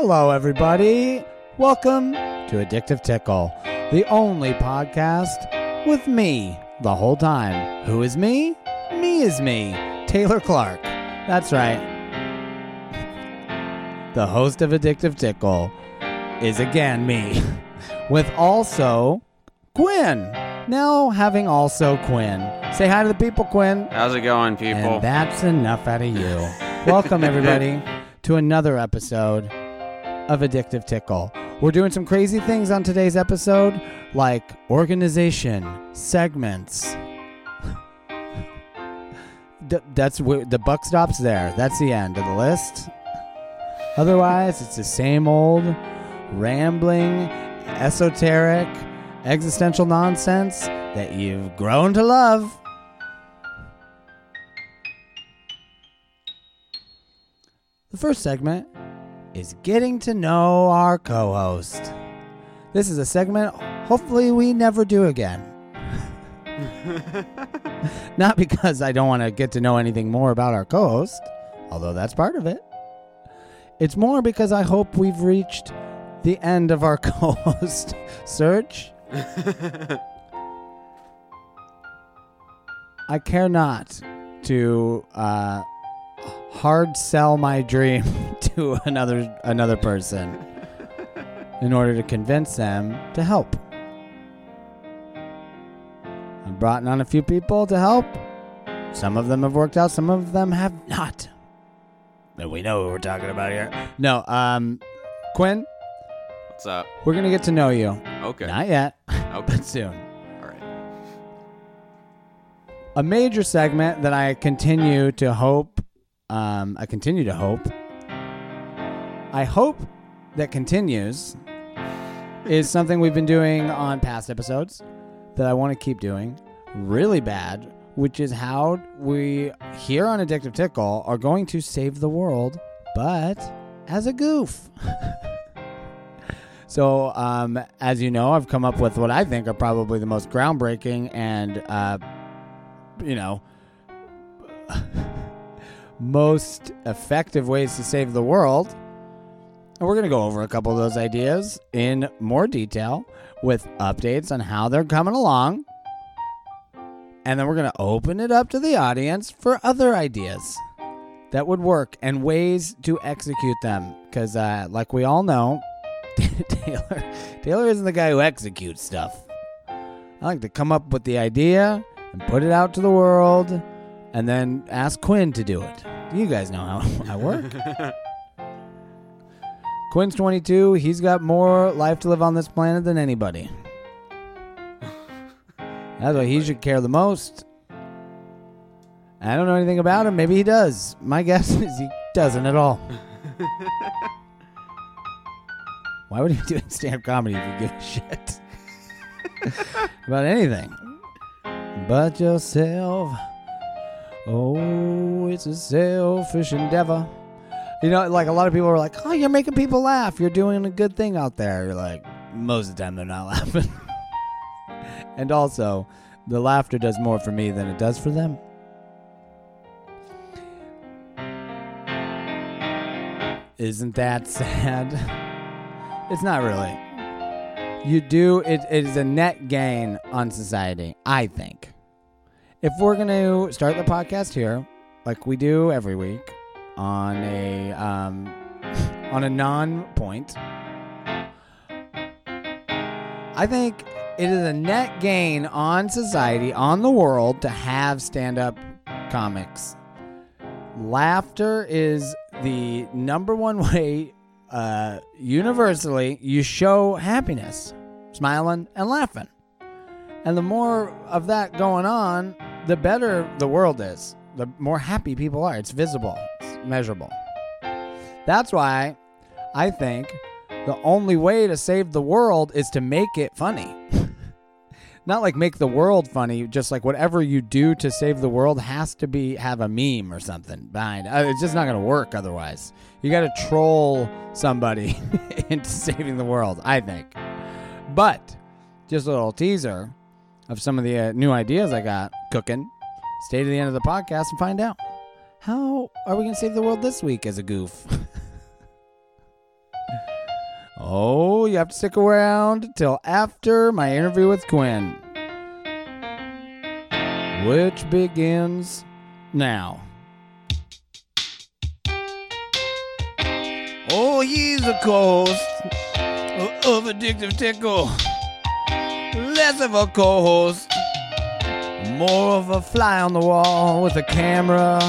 Hello, everybody. Welcome to Addictive Tickle, the only podcast with me the whole time. Who is me? Me is me, Taylor Clark. That's right. The host of Addictive Tickle is again me, with also Quinn. Now having also Quinn. Say hi to the people, Quinn. How's it going, people? And that's enough out of you. Welcome, everybody, to another episode of Addictive Tickle. We're doing some crazy things on today's episode, like organization, segments. That's where the buck stops there. That's the end of the list. Otherwise, it's the same old rambling, esoteric, existential nonsense that you've grown to love. The first segment is getting to know our co host. This is a segment hopefully we never do again. Not because I don't want to get to know anything more about our co host, although that's part of it. It's more because I hope we've reached the end of our co host search. I care not to uh, hard sell my dream to another another person in order to convince them to help. I've brought on a few people to help. Some of them have worked out, some of them have not. But we know what we're talking about here. No, um, Quinn, What's up? we're gonna get to know you. Okay. Not yet, Okay. but soon. All right. a major segment that I continue to hope, um, I continue to hope, I hope that continues is something we've been doing on past episodes that I want to keep doing really bad, which is how we here on Addictive Tickle are going to save the world, but as a goof. So, um, as you know, I've come up with what I think are probably the most groundbreaking and, uh, you know, most effective ways to save the world. And we're going to go over a couple of those ideas in more detail with updates on how they're coming along. And then we're going to open it up to the audience for other ideas that would work and ways to execute them. Because, uh, like we all know, Taylor Taylor isn't the guy who executes stuff. I like to come up with the idea and put it out to the world and then ask Quinn to do it. Do you guys know how I work. Quinn's 22. He's got more life to live on this planet than anybody. That's why he should care the most. I don't know anything about him. Maybe he does. My guess is he doesn't at all. Why would he be doing stand up comedy if you give a shit about anything but yourself? Oh, it's a selfish endeavor. You know, like a lot of people are like, "Oh, you're making people laugh. You're doing a good thing out there." You're like, most of the time they're not laughing. and also, the laughter does more for me than it does for them. Isn't that sad? It's not really. You do it, it is a net gain on society, I think. If we're going to start the podcast here, like we do every week, on a um, on a non-point, I think it is a net gain on society, on the world, to have stand-up comics. Laughter is the number one way uh, universally, you show happiness, smiling and laughing. And the more of that going on, the better the world is. The more happy people are. It's visible, it's measurable. That's why I think the only way to save the world is to make it funny. Not like make the world funny, just like whatever you do to save the world has to be have a meme or something behind. Uh, It's just not going to work otherwise. You got to troll somebody into saving the world, I think. But just a little teaser of some of the uh, new ideas I got cooking. Stay to the end of the podcast and find out. How are we going to save the world this week as a goof? Oh, you have to stick around till after my interview with Quinn, which begins now. Oh, he's a co-host of Addictive Tickle. Less of a co-host, more of a fly on the wall with a camera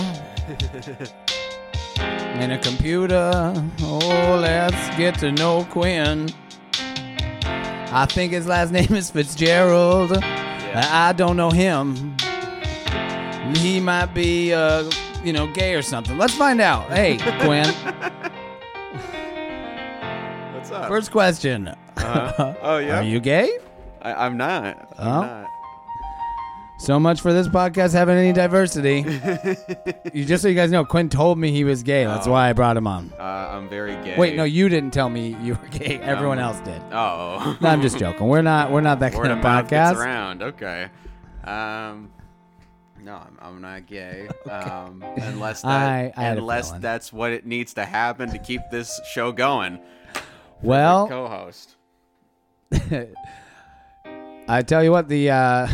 and a computer. Oh, let's get to know Quinn. I think his last name is Fitzgerald. I I don't know him. He might be, uh, you know, gay or something. Let's find out. Hey, Quinn. What's up? First question. Uh-huh. Oh yeah. Are you gay? I, I'm not. I'm Oh. not. So much for this podcast having any diversity. you just so you guys know, Quinn told me he was gay. That's Oh. why I brought him on. Uh, I'm very gay. Wait, no, you didn't tell me you were gay. Everyone Um, else did. Oh. No, I'm just joking. We're not. We're not that Word kind of mouth gets podcast. around. Okay. Um. No, I'm, I'm not gay. Um, unless that, I- I unless that's what it needs to happen to keep this show going. Well, co-host. I tell you what, the uh,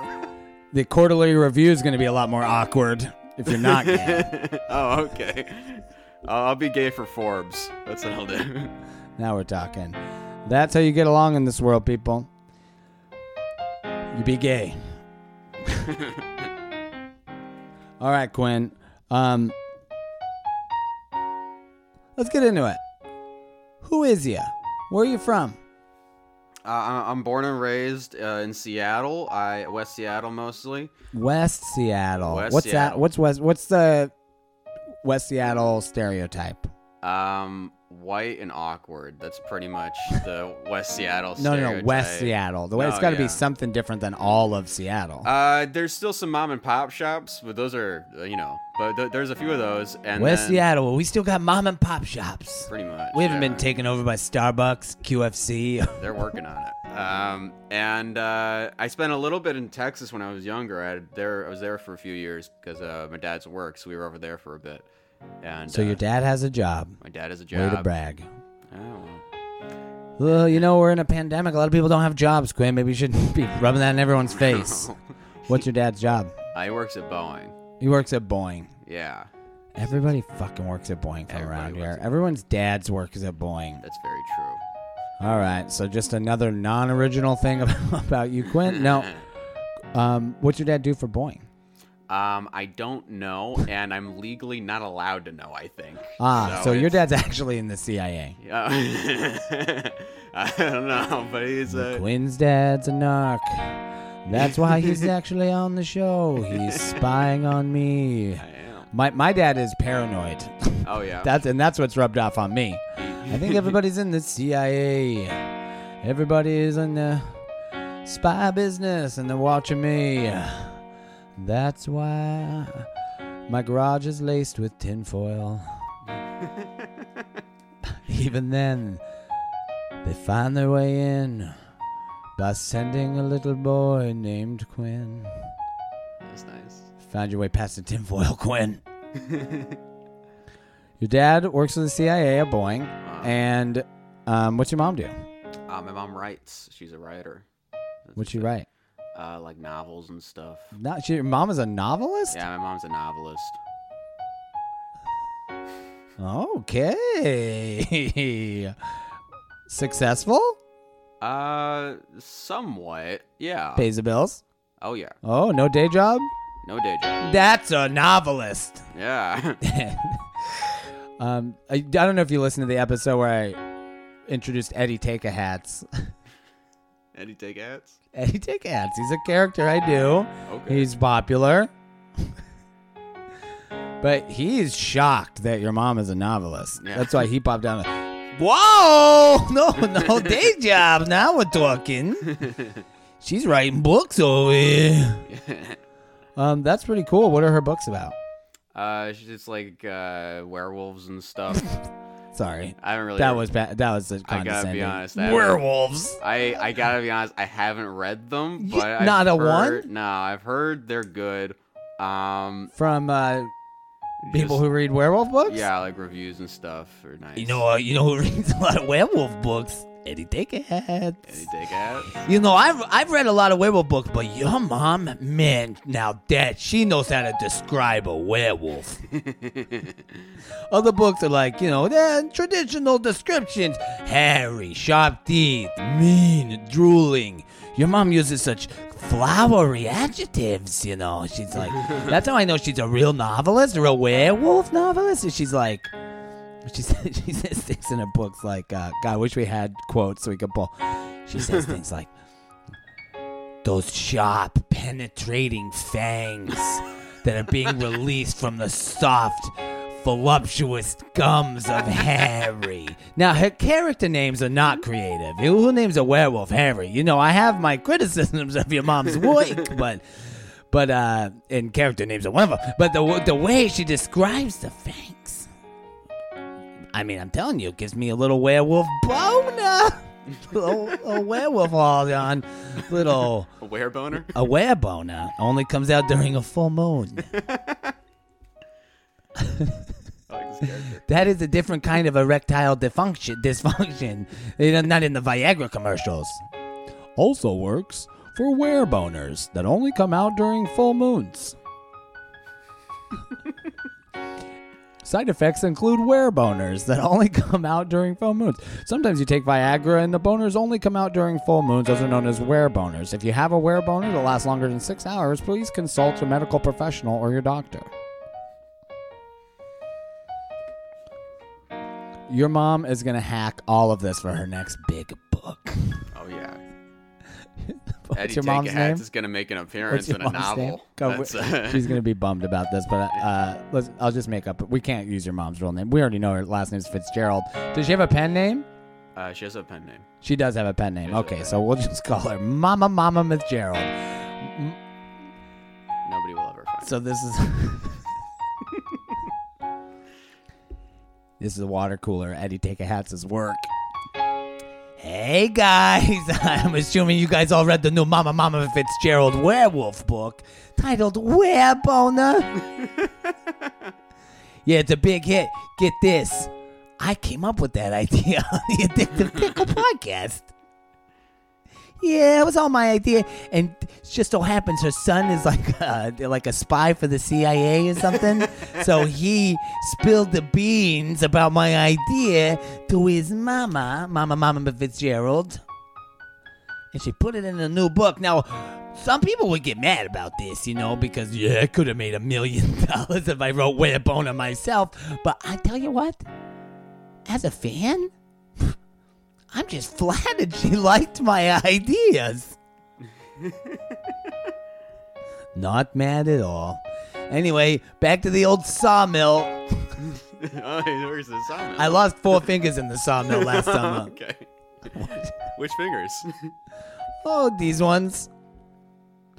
the quarterly review is going to be a lot more awkward if you're not gay. oh, okay. I'll, I'll be gay for Forbes. That's what I'll do. now we're talking. That's how you get along in this world, people. You be gay. All right, Quinn. Um, let's get into it. Who is you? Where are you from? Uh, I- I'm born and raised uh, in Seattle. I West Seattle mostly. West Seattle. West what's that? What's West? What's the West Seattle stereotype? Um, white and awkward. That's pretty much the West Seattle. No, no, no. West. Seattle. The way it's Oh, got to be something different than all of Seattle. Uh, there's still some mom and pop shops, but those are uh, you know, but th- there's a few of those. And West then- Seattle. We still got mom and pop shops. pretty much. We haven't yeah. been taken over by Starbucks, QFC. They're working on it. Um, and uh, I spent a little bit in Texas when I was younger. I had there, I was there for a few years because uh, my dad's work, so we were over there for a bit. And so uh, your dad has a job. my dad has a job. Way to brag. Oh, well. Well, you know we're in a pandemic. A lot of people don't have jobs, Quinn. Maybe you shouldn't be rubbing that in everyone's face. What's your dad's job? Uh, he works at Boeing. He works at Boeing. Yeah, Everybody fucking works at Boeing from Everybody around works here. at- Everyone's dad's work is at Boeing. that's very true. All right, so just another non-original thing about, about you, Quinn. No, um, what's your dad do for Boeing? Um, I don't know, and I'm legally not allowed to know. I think. Ah, so, your dad's actually in the CIA. Yeah. I don't know, but he's a. Quinn's dad's a narc. That's why he's actually on the show. He's spying on me. I am. My my dad is paranoid. Oh yeah. That's and that's what's rubbed off on me. I think everybody's in the CIA. Everybody is in the spy business and they're watching me. That's why my garage is laced with tinfoil. Even then, they find their way in by sending a little boy named Quinn. That's nice. Found your way past the tinfoil, Quinn. your dad works for the CIA at Boeing, Uh, and um, what's your mom do? uh, my mom writes. She's a writer. That's What's she it. write? Uh, like novels and stuff. Not she, your mom is a novelist. Yeah, my mom's a novelist. Okay. Successful? Uh, somewhat. Yeah. Pays the bills. Oh yeah. Oh, no day job. No day job. That's a novelist. Yeah. um, I, I don't know if you listened to the episode where I introduced Eddie Take a Hats. Eddie take hats. Eddie Take a He's a character I do. Okay. He's popular. but he's shocked that your mom is a novelist. Yeah. That's why he popped down. Whoa! No, no day jobs. Now we're talking. She's writing books over here. Um, that's pretty cool. What are her books about? uh, she's just like uh, werewolves and stuff. Sorry, I haven't really. that was bad. That was a I gotta condescending. be honest. I Werewolves. I I gotta be honest. I haven't read them, You- but I've not a one? No, I've heard they're good. Um, From uh, People Just- who read werewolf books. Yeah, like reviews and stuff are nice. You know, uh, you know who reads a lot of werewolf books? Eddie Dickhead. Any take? You know, I've I've read a lot of werewolf books, but your mom, man, now that she knows how to describe a werewolf. Other books are like, you know, they're traditional descriptions: hairy, sharp teeth, mean, drooling. Your mom uses such flowery adjectives. You know, she's like, that's how I know she's a real novelist, a real werewolf novelist. And she's like. She says, she says things in her books like, uh, God, I wish we had quotes so we could pull. She says things like, those sharp, penetrating fangs that are being released from the soft, voluptuous gums of Harry. Now, her character names are not creative. Who names a werewolf Harry? You know, I have my criticisms of your mom's work, but. But uh, and character names are one of them. But the the way she describes the fangs, I mean, I'm telling you, it gives me a little werewolf boner. a werewolf all on. Little A wereboner? a wereboner only comes out during a full moon. Like. That is a different kind of erectile dysfunction. Dysfunction, not in the Viagra commercials. Also works for wereboners that only come out during full moons. Side effects include wear boners that only come out during full moons. Sometimes you take Viagra and the boners only come out during full moons. Those are known as wear boners. If you have a wear boner that lasts longer than six hours, please consult a medical professional or your doctor. Your mom is going to hack all of this for her next big book. Oh yeah. Eddie your mom's name? Hats is gonna make an appearance in a novel. She's gonna be bummed about this, but uh, let's. I'll just make up. We can't use your mom's real name. We already know her last name is Fitzgerald. Does she have a pen name? uh, she has a pen name. She does have a pen name. She has a Okay, pen so we'll just call her Mama Mama Fitzgerald. Nobody will ever find. So this is. this is a water cooler. Eddie Take a Hats' is work. Hey guys, I'm assuming you guys all read the new Mama Mama Fitzgerald werewolf book titled Wereboner. yeah, it's a big hit. Get this. I came up with that idea on the Addictive Pickle podcast. Yeah, it was all my idea, and it just so happens her son is like a, like a spy for the CIA or something. so he spilled the beans about my idea to his mama, Mama Mama Fitzgerald, and she put it in a new book. Now, some people would get mad about this, you know, because yeah, I could have made a million dollars if I wrote Wereboner myself. But I tell you what, as a fan, I'm just flattered she liked my ideas. Not mad at all. Anyway, back to the old sawmill. oh, where's the sawmill? I lost four fingers in the sawmill last summer. okay. Which fingers? Oh, these ones.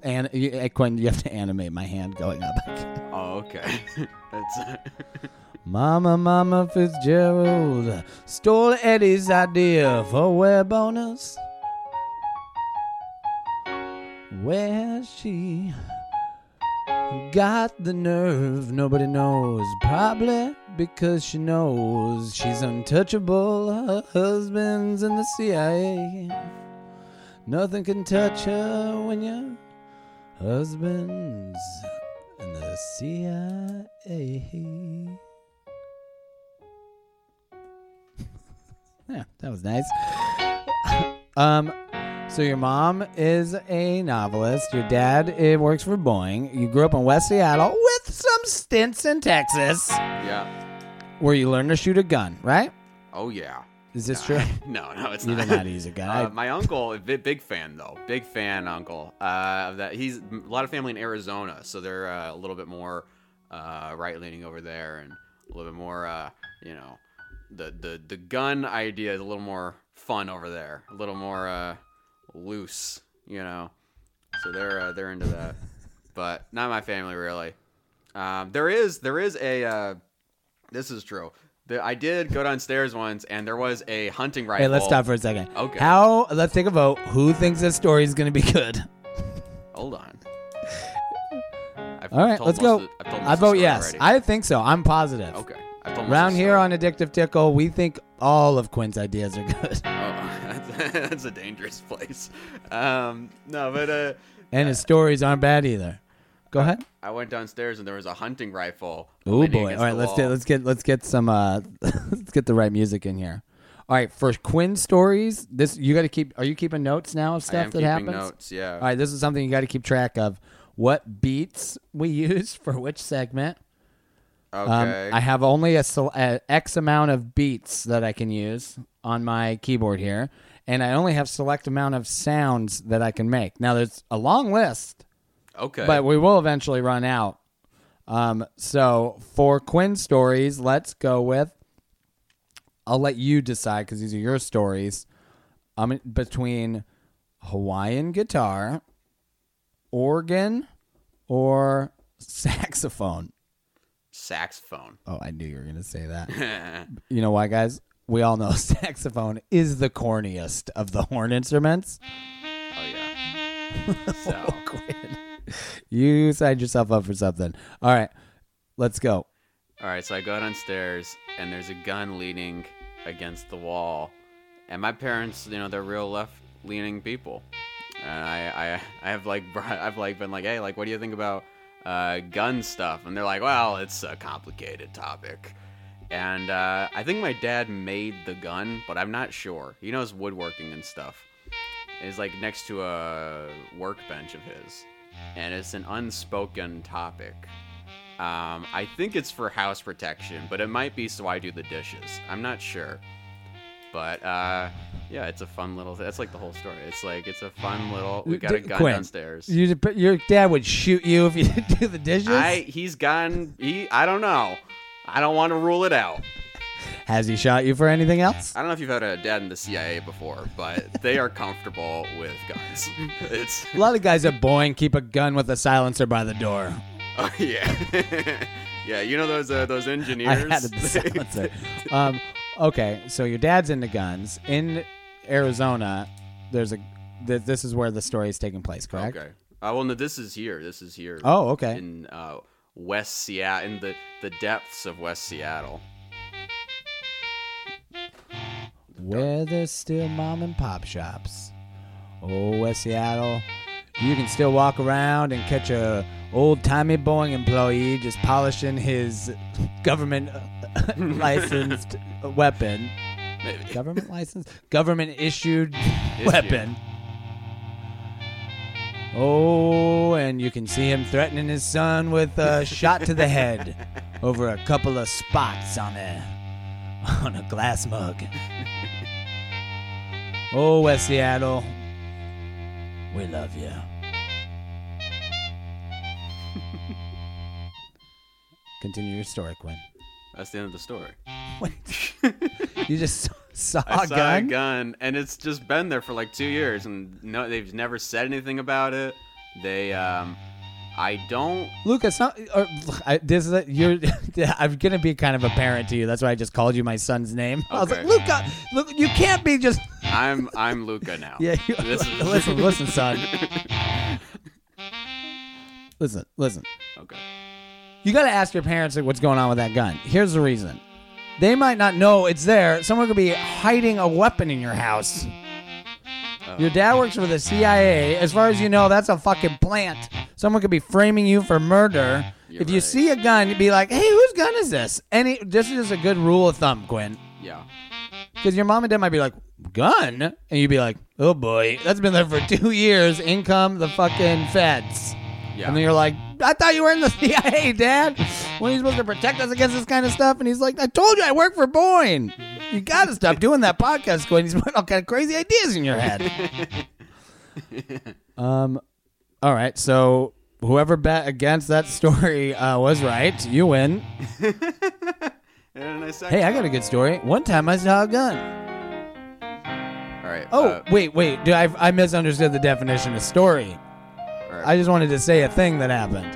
And you, uh, Quinn, you have to animate my hand going up. oh, okay. That's. Mama, Mama Fitzgerald stole Eddie's idea for wear bonus. Where she got the nerve, nobody knows. Probably because she knows she's untouchable. Her husband's in the CIA. Nothing can touch her when your husband's in the CIA. Yeah, that was nice. um, so your mom is a novelist. Your dad uh, works for Boeing. You grew up in West Seattle with some stints in Texas, yeah. where you learned to shoot a gun. Right? Oh yeah. Is this true? no, no, it's You not. how to use a gun. Uh, my uncle, a big, big fan though, big fan uncle uh, of that. He's a lot of family in Arizona, so they're uh, a little bit more uh, right leaning over there, and a little bit more, uh, you know, the the the gun idea is a little more fun over there, a little more uh, loose, you know. So they're uh, they're into that, but not my family really. Um, there is there is a uh, this is true. The, I did go downstairs once, and there was a hunting rifle. Hey, let's stop for a second. Okay. How? Let's take a vote. Who thinks this story is going to be good? Hold on. I've All right, told let's go. Of, I've told I vote yes. already. I think so. I'm positive. okay. I've told most of Round here on Addictive Tickle, we think all of Quinn's ideas are good. Oh, that's, that's a dangerous place. Um, no, but uh, And his stories aren't bad either. Go ahead. I went downstairs and there was a hunting rifle. Oh boy! All right, let's get let's get let's get some uh let's get the right music in here. All right, for Quinn stories, this you got to keep. Are you keeping notes now of I stuff am that keeping happens? notes. Yeah. All right, this is something you got to keep track of. What beats we use for which segment? Um, I have only a, a X amount of beats that I can use on my keyboard here, and I only have select amount of sounds that I can make. Now there's a long list, okay. but we will eventually run out. Um, so for Quinn stories, let's go with. I'll let you decide because these are your stories. I'm in- between Hawaiian guitar, organ, or saxophone. Saxophone. Oh, I knew you were going to say that. you know why, guys? We all know saxophone is the corniest of the horn instruments. Oh, yeah. So Quinn, you signed yourself up for something. All right, let's go. all right. So I go downstairs and there's a gun leaning against the wall, and my parents, you know, they're real left-leaning people, and I, I, I have like, I've like been like, hey, like, what do you think about uh, gun stuff? And they're like, well, it's a complicated topic. And uh, I think my dad made the gun, but I'm not sure. He knows woodworking and stuff. It's like next to a workbench of his, and it's an unspoken topic. Um, I think it's for house protection, but it might be so I do the dishes. I'm not sure. But uh, yeah, it's a fun little. That's like the whole story. It's like it's a fun little. We got a gun Quinn, downstairs. You, your dad would shoot you if you didn't do the dishes. I he's gone. He I don't know. I don't want to rule it out. Has he shot you for anything else? I don't know if you've had a dad in the CIA before, but they are comfortable with guns. It's A lot of guys at Boeing keep a gun with a silencer by the door. oh yeah, yeah. You know those uh, those I engineers. had the silencer. um, okay, so your dad's into guns in Arizona. There's a. Th- this is where the story is taking place, correct? Okay. Uh, well, no, this is here. This is here. Oh, okay. In uh, West Seattle, in the the depths of West Seattle. Where there's still mom and pop shops. Oh, West Seattle. You can still walk around and catch a old timey Boeing employee just polishing his government uh, licensed weapon. Government license? Government issued weapon. Oh, and you can see him threatening his son with a shot to the head over a couple of spots on a on a glass mug. Oh, West Seattle, we love you. Continue your story, Quinn. That's the end of the story. You just saw I a saw gun. a gun, and it's just been there for like two years, and no, they've never said anything about it. They, um, I don't. Lucas, not, or, I, this is a, you're. I'm gonna be kind of a parent to you. That's why I just called you my son's name. I was like, Okay. Luca, look, you can't be just. I'm I'm Luca now. Yeah, you, This is- listen, listen, son. listen, listen. Okay. You got to ask your parents like, what's going on with that gun. Here's the reason. They might not know it's there. Someone could be hiding a weapon in your house. Oh. Your dad works for the CIA. As far as you know, that's a fucking plant. Someone could be framing you for murder. You're if you right. see a gun, you'd be like, "Hey, whose gun is this?" Any this is just a good rule of thumb, Quinn. Yeah. Because your mom and dad might be like, "Gun," and you'd be like, "Oh boy, that's been there for two years. Income the fucking feds." Yeah. And then you're like, I thought you were in the CIA, Dad. When are you supposed to protect us against this kind of stuff? And he's like, I told you I work for Boeing. You got to stop doing that podcast, Quinn. He's putting all kind of crazy ideas in your head. um, all right. So whoever bet against that story uh, was right. You win. and I Hey, I got a good story. One time I saw a gun. All right. Oh, uh, wait, wait. Did I, I misunderstood the definition of story. I just wanted to say a thing that happened.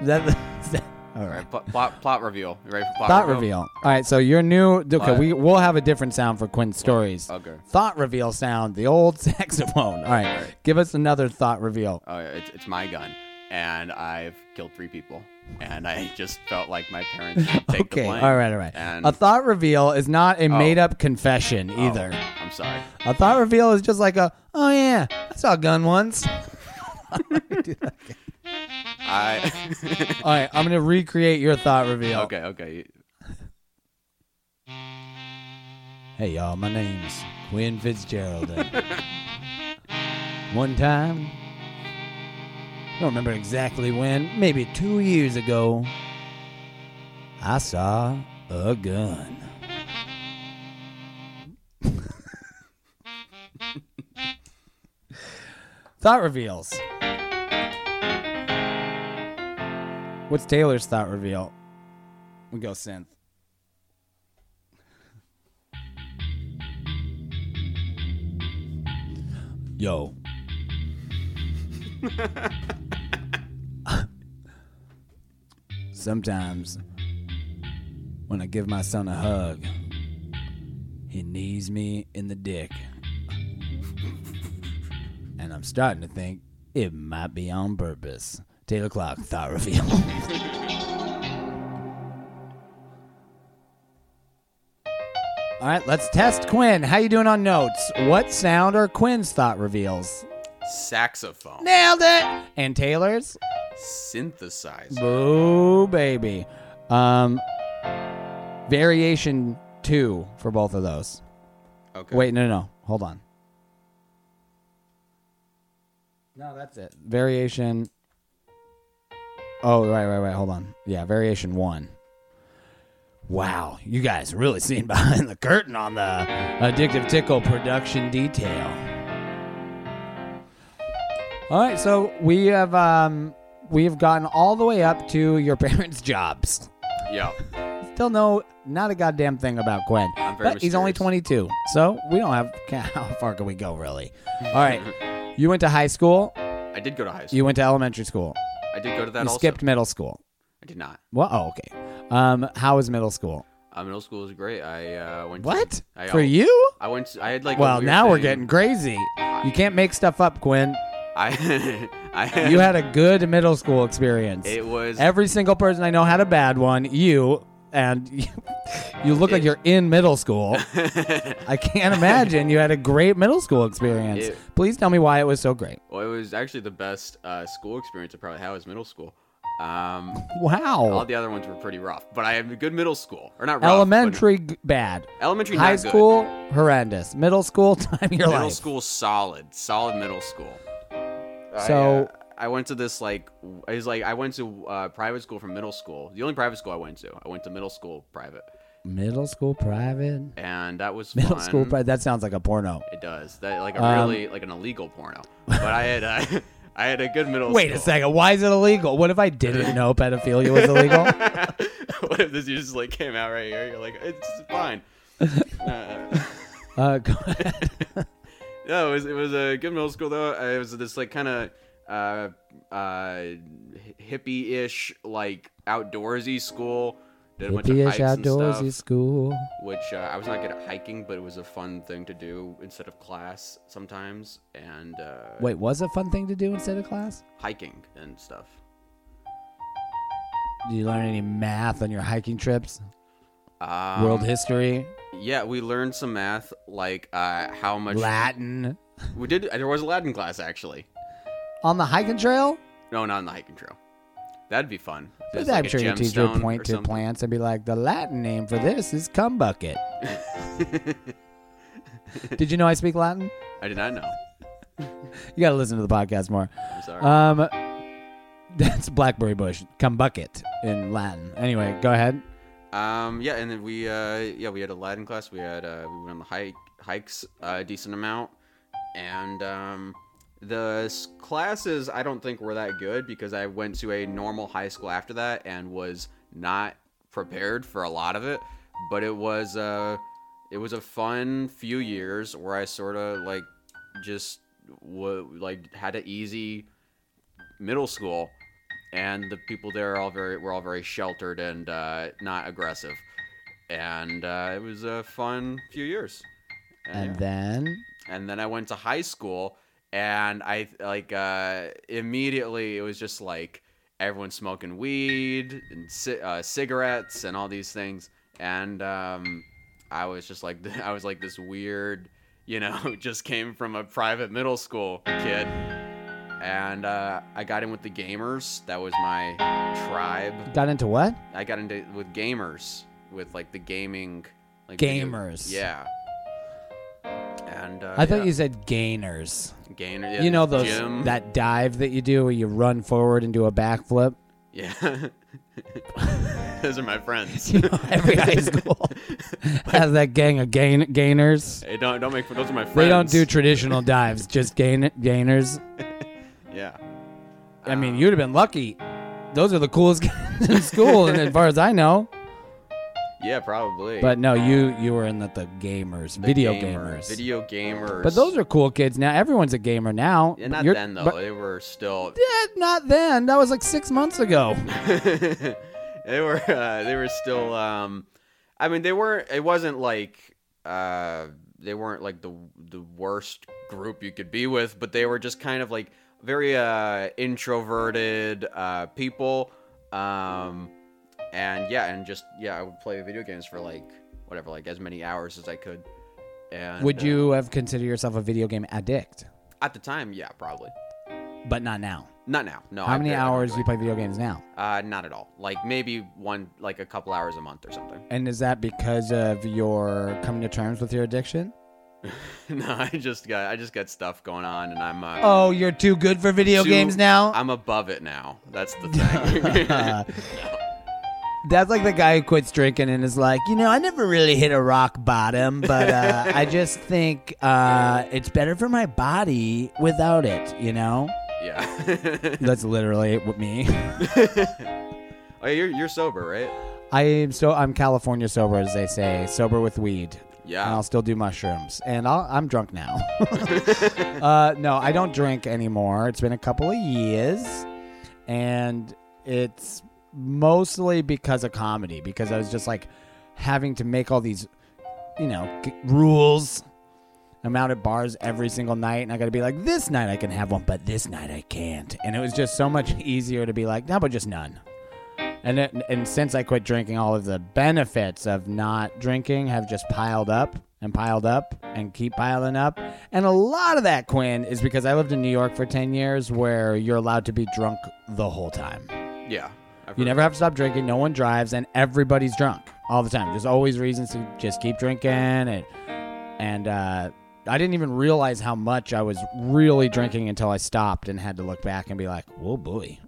Is that, is that all right. Plot, plot reveal. You ready for plot Thought reveal. All right, so your new. Okay, Plot. we we'll have a different sound for Quinn's stories. Okay. Thought reveal sound, the old saxophone. All right, All right. give us another thought reveal. Oh yeah, it's, it's my gun, and I've killed three people, and I just felt like my parents take the Okay, blame. all right, all right. And A thought reveal is not a Oh. made up confession Oh, either. I'm sorry. A thought reveal is just like a, oh yeah, I saw a gun once. I All right, I'm gonna recreate your thought reveal. okay, okay. Hey y'all, my name's Quinn Fitzgerald. and One time, don't remember exactly when, maybe two years ago, I saw a gun. Thought reveals. What's Taylor's thought reveal? We go synth. Yo. Sometimes when I give my son a hug, he knees me in the dick. And I'm starting to think it might be on purpose. Taylor Clark, thought reveal. All right, let's test Quinn. How you doing on notes? What sound are Quinn's thought reveals? Saxophone, Nailed it. And Taylor's? synthesizer. Boo, baby. Um, variation two for both of those. Okay. Wait, no, no, no. Hold on. No, that's it. Variation. Oh, right, right, right. Hold on. Yeah, variation one. Wow, you guys really seen behind the curtain on the Addictive Tickle production detail. All right, so we have um we have gotten all the way up to your parents' jobs. Yeah. Still know not a goddamn thing about Gwen. I'm very but he's only 22, so we don't have how far can we go really? All right, you went to high school. I did go to high school. You went to elementary school. I did go to that you also. skipped middle school. I did not. Well, oh, okay. Um, how was middle school? Uh, middle school was great. I uh, went. What To, I, for you? I went. To, I had like. Well, now we're getting crazy. You can't make stuff up, Quinn. I. I. You had a good middle school experience. It was. Every single person I know had a bad one. You and you, you look like you're in middle school. I can't imagine you had a great middle school experience. It- Please tell me why it was so great. well, it was actually the best uh, school experience I probably had was middle school. Um, Wow. all Wow. the other ones were pretty rough, but I had a good middle school, or not rough, but Elementary g- bad. elementary, High not good. school horrendous. Middle school time of your middle life. school solid, solid middle school. So- I, uh, I went to this like I was like I went to uh, private school from middle school. The only private school I went to, I went to middle school private, Middle school private. and that was Middle fun. school private. That sounds like a porno. It does that like a Um, really like an illegal porno, but I had uh, I had a good middle. Wait a second. Why is it illegal? What if I didn't know pedophilia was illegal? what if this just like came out right here? You're like, it's fine. Uh, Uh, go ahead. no, it was it was a good middle school though. It was this like kind of uh, uh, hippie-ish like outdoorsy school. Did a bunch of Hippie-ish hikes and outdoorsy stuff, school. which uh, I was not good at hiking, but it was a fun thing to do instead of class sometimes, and uh, Wait, was it a fun thing to do instead of class? hiking and stuff. Did you learn any math on your hiking trips? Um, World history? Yeah, we learned some math, like uh, how much Latin? we did. There was a Latin class actually. On the hiking trail? No, not on the hiking trail. That'd be fun. But There's, I'm like, a sure your teacher would point to something. plants and be like, the Latin name for this is cum bucket. Did you know I speak Latin? I did not know. You got to listen to the podcast more. I'm sorry. Um, that's blackberry bush, cum bucket in Latin. Anyway, go ahead. Um, yeah, and then we, uh, yeah, we had a Latin class. We had, uh, we went on the hike, hikes uh, a decent amount, and um, the classes I don't think were that good because I went to a normal high school after that and was not prepared for a lot of it. But it was, uh, it was a fun few years where I sort of like just w- like had an easy middle school and the people there are all very were all very sheltered and uh, not aggressive, and uh, it was a fun few years. And yeah. then and then I went to high school, and I like uh, immediately it was just like everyone smoking weed and ci- uh, cigarettes and all these things, and um, I was just like I was like this weird, you know, just came from a private middle school kid, and uh, I got in with the gamers. That was my tribe. Got into what? I got into with gamers with like the gaming. Like video- Gamers. yeah. And uh, I thought yeah. you said gainers. gainer. Yeah, you know those gym. that dive that you do where you run forward and do a backflip. Yeah. Those are my friends. You know, every high school has that gang of gain- gainers. hey, don't don't make those are my friends. They don't do traditional dives, just gain gainers. Yeah. I mean, Um, you'd have been lucky. Those are the coolest in school, and as far as I know. Yeah, probably. But no, you you were in the, the gamers, The video gamer- gamers. Video gamers. But those are cool kids now. Everyone's a gamer now. Yeah, not You're- then though. but- they were still. Yeah, not then. That was like six months ago. they were uh, they were still um I mean they weren't it wasn't like uh they weren't like the the worst group you could be with but they were just kind of like very uh introverted uh people um and yeah and just yeah I would play video games for like whatever like as many hours as I could and Would uh, you have considered yourself a video game addict? at the time yeah probably But not now. not now no How I- many hours do you play video games now? uh not at all like maybe one like a couple hours a month or something And is that because of your coming to terms with your addiction? no, I just got I just got stuff going on, and I'm uh, Oh, you're too good for video too- games now? I'm above it now. That's the thing. That's like the guy who quits drinking and is like, you know, I never really hit a rock bottom, but uh, I just think uh, it's better for my body without it, you know? yeah. That's literally me. oh, you're you're sober, right? I am so I'm California sober, as they say, sober with weed. And Yeah. I'll still do mushrooms, and I'll, I'm drunk now. uh, no, I don't drink anymore. It's been a couple of years, and it's mostly because of comedy. Because I was just like having to make all these, you know, g- rules. I'm out at bars every single night, and I got to be like, this night I can have one, but this night I can't. And it was just so much easier to be like, no, but just none. And it, and since I quit drinking, all of the benefits of not drinking have just piled up and piled up and keep piling up. And a lot of that, Quinn, is because I lived in New York for 10 years where you're allowed to be drunk the whole time. Yeah. I've You never have to stop drinking, no one drives, and everybody's drunk all the time. There's always reasons to just keep drinking. And, and uh, I didn't even realize how much I was really drinking until I stopped and had to look back and be like, whoa, boy.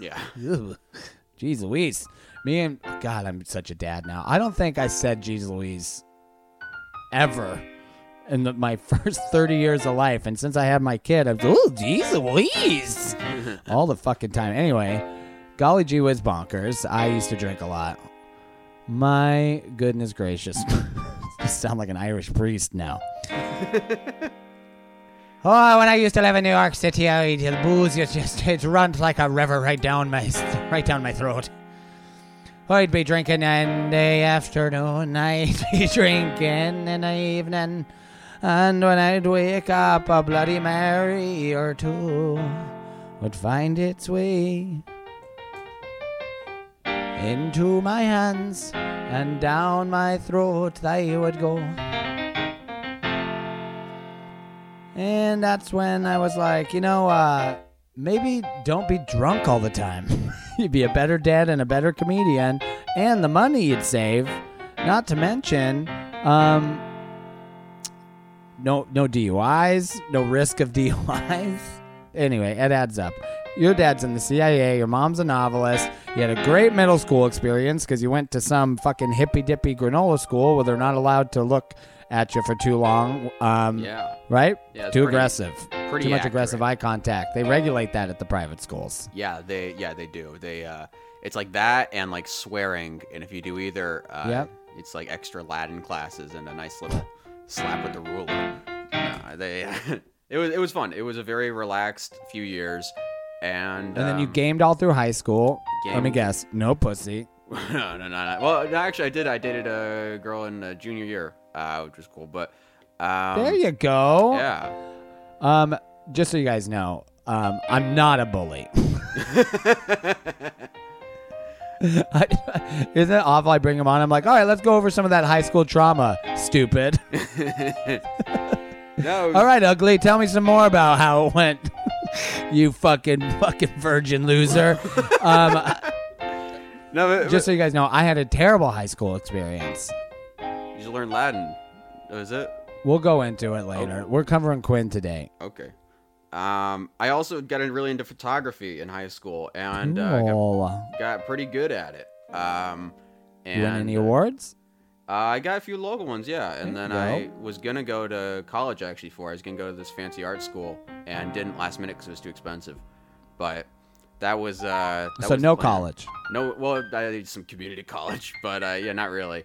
Yeah. Jeez Louise. Me and God, I'm such a dad now. I don't think I said Jeez Louise ever in the, my first 30 years of life. And since I had my kid, I'm oh Jeez Louise all the fucking time. Anyway, golly gee whiz bonkers. I used to drink a lot. My goodness gracious. I sound like an Irish priest now. Oh, when I used to live in New York City, I the booze it just it run like a river right down my right down my throat. I'd be drinking in the afternoon, I'd be drinking in the evening, and when I'd wake up, a Bloody Mary or two would find its way into my hands, and down my throat they would go. And that's when I was like, you know, uh, maybe don't be drunk all the time. you'd be a better dad and a better comedian, and the money you'd save. Not to mention, um, no no DUIs, no risk of DUIs. Anyway, it adds up. Your dad's in the CIA. Your mom's a novelist. You had a great middle school experience because you went to some fucking hippy dippy granola school where they're not allowed to look at you for too long. Um, Yeah. right? Yeah, Too pretty- aggressive. pretty Too much accurate. aggressive eye contact. They regulate that at the private schools. Yeah. They. Yeah. They do. They. Uh. It's like that and like swearing, and if you do either, uh, Yep. it's like extra Latin classes and a nice little slap with the ruler. Yeah, they. it was. It was fun. It was a very relaxed few years, and. And then you um, gamed all through high school. Let me gamed- guess. No pussy. no, no, no, no. Well, no, actually, I did. I dated a girl in uh, junior year, uh, which was cool. But um, there you go. Yeah, Um, just so you guys know, um, I'm not a bully. I, isn't it awful? I bring him on. I'm like, all right, let's go over some of that high school trauma. Stupid. No. all right, ugly. Tell me some more about how it went. You fucking fucking virgin loser. Um, No. But, just so you guys know, I had a terrible high school experience. you should learn Latin. Oh, is it? We'll go into it later. We're covering Quinn today. Okay. Um, I also got in- really into photography in high school and uh, got, got pretty good at it. Um, and Win any uh, awards? Uh, I got a few local ones, yeah. And There then you I was gonna go to college actually for. I was gonna go to this fancy art school and didn't last minute because it was too expensive. But that was uh. That So was no college. No, well, I did some community college, but uh, yeah, not really.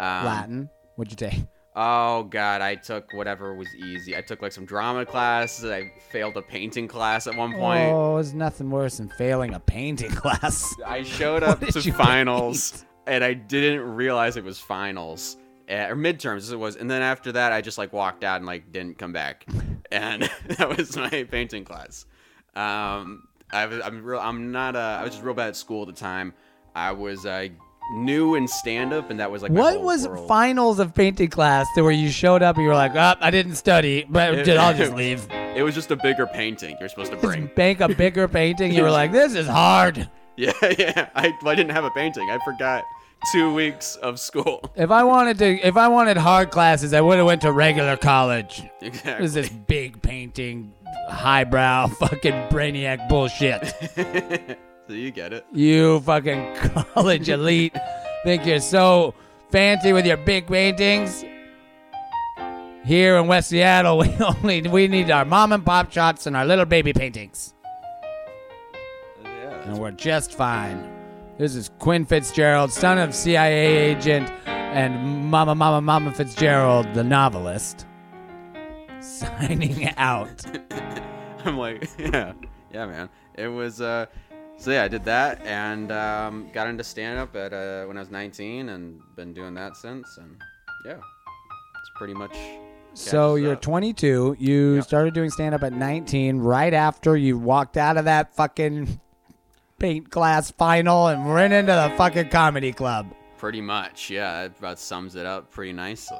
Um, Latin. What'd you take? Oh god, I took whatever was easy. I took like some drama classes. I failed a painting class at one point. Oh, it's nothing worse than failing a painting class. I showed up to finals and I didn't realize it was finals uh, or midterms as it was. And then after that, I just like walked out and like didn't come back. And that was my painting class. Um, I was, I'm real. I'm not. Uh, I was just real bad at school at the time. I was uh, new in stand up, and that was like What was world. finals of painting class to where you showed up and you were like, oh, I didn't study, but It- I'll just leave. It was just a bigger painting you're supposed to Just bring. bank a bigger painting. You were like, this is hard. Yeah, yeah. I, I didn't have a painting. I forgot two weeks of school. If I wanted to, if I wanted hard classes, I would have went to regular college. Exactly. What is this big painting, highbrow, fucking brainiac bullshit? so you get it. You fucking college elite think you're so fancy with your big paintings. Here in West Seattle, we only we need our mom and pop shots and our little baby paintings, Yeah. and we're just fine. This is Quinn Fitzgerald, son of CIA agent and Mama Mama Mama Fitzgerald, the novelist, signing out. I'm like, yeah, yeah, man. It was, uh, so yeah, I did that and um, got into stand up at uh, when I was 19 and been doing that since. And yeah, it's pretty much. So you're up. 22. You Yep. started doing stand up at 19, right after you walked out of that fucking paint class final and went into the fucking comedy club. Pretty much, yeah. That about sums it up pretty nicely.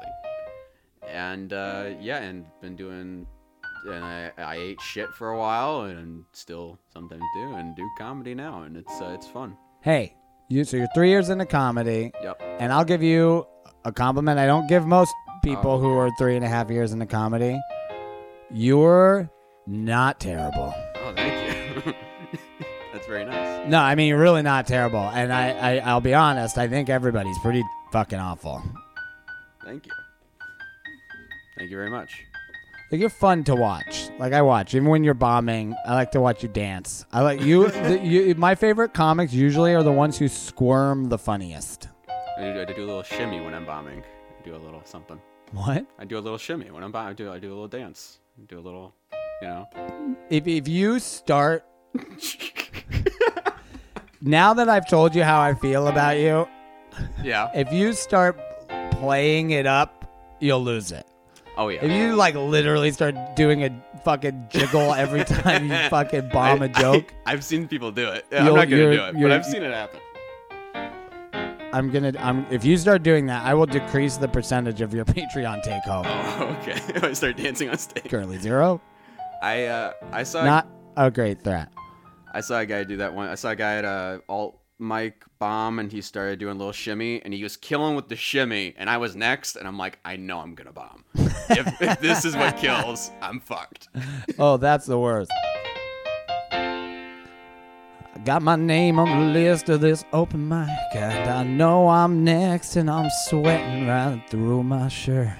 And uh, yeah, and been doing. And I, I ate shit for a while, and still sometimes do, and do comedy now, and it's uh, it's fun. Hey, you so you're three years into comedy, Yep. and I'll give you a compliment I don't give most people Oh. who are three and a half years into comedy. You're not terrible. Oh, thank you. That's very nice. No, I mean you're really not terrible. And I, I I'll be honest, I think everybody's pretty fucking awful. Thank you. Thank you very much. Like you're fun to watch. Like I watch, even when you're bombing. I like to watch you dance. I like you. the, you my favorite comics usually are the ones who squirm the funniest. I do, I do a little shimmy when I'm bombing. I do a little something. What? I do a little shimmy when I'm bombing. I do I do a little dance. I do a little, you know. If if you start now that I've told you how I feel about you, yeah. if you start playing it up, you'll lose it. Oh yeah. If you like literally start doing a fucking jiggle every time you fucking bomb a I- joke, I, have seen people do it. I'm not gonna do it, but I've seen it happen. I'm gonna. I'm. If you start doing that, I will decrease the percentage of your Patreon take home. Oh, okay. I start dancing on stage. Currently zero. I uh I saw Not a great threat. I saw a guy do that one. I saw a guy at uh, alt mic bomb, and he started doing a little shimmy, and he was killing with the shimmy, and I was next, and I'm like, I know I'm gonna bomb. if, if this is what kills, I'm fucked. Oh, that's the worst. I got my name on the list of this open mic, and I know I'm next, and I'm sweating right through my shirt.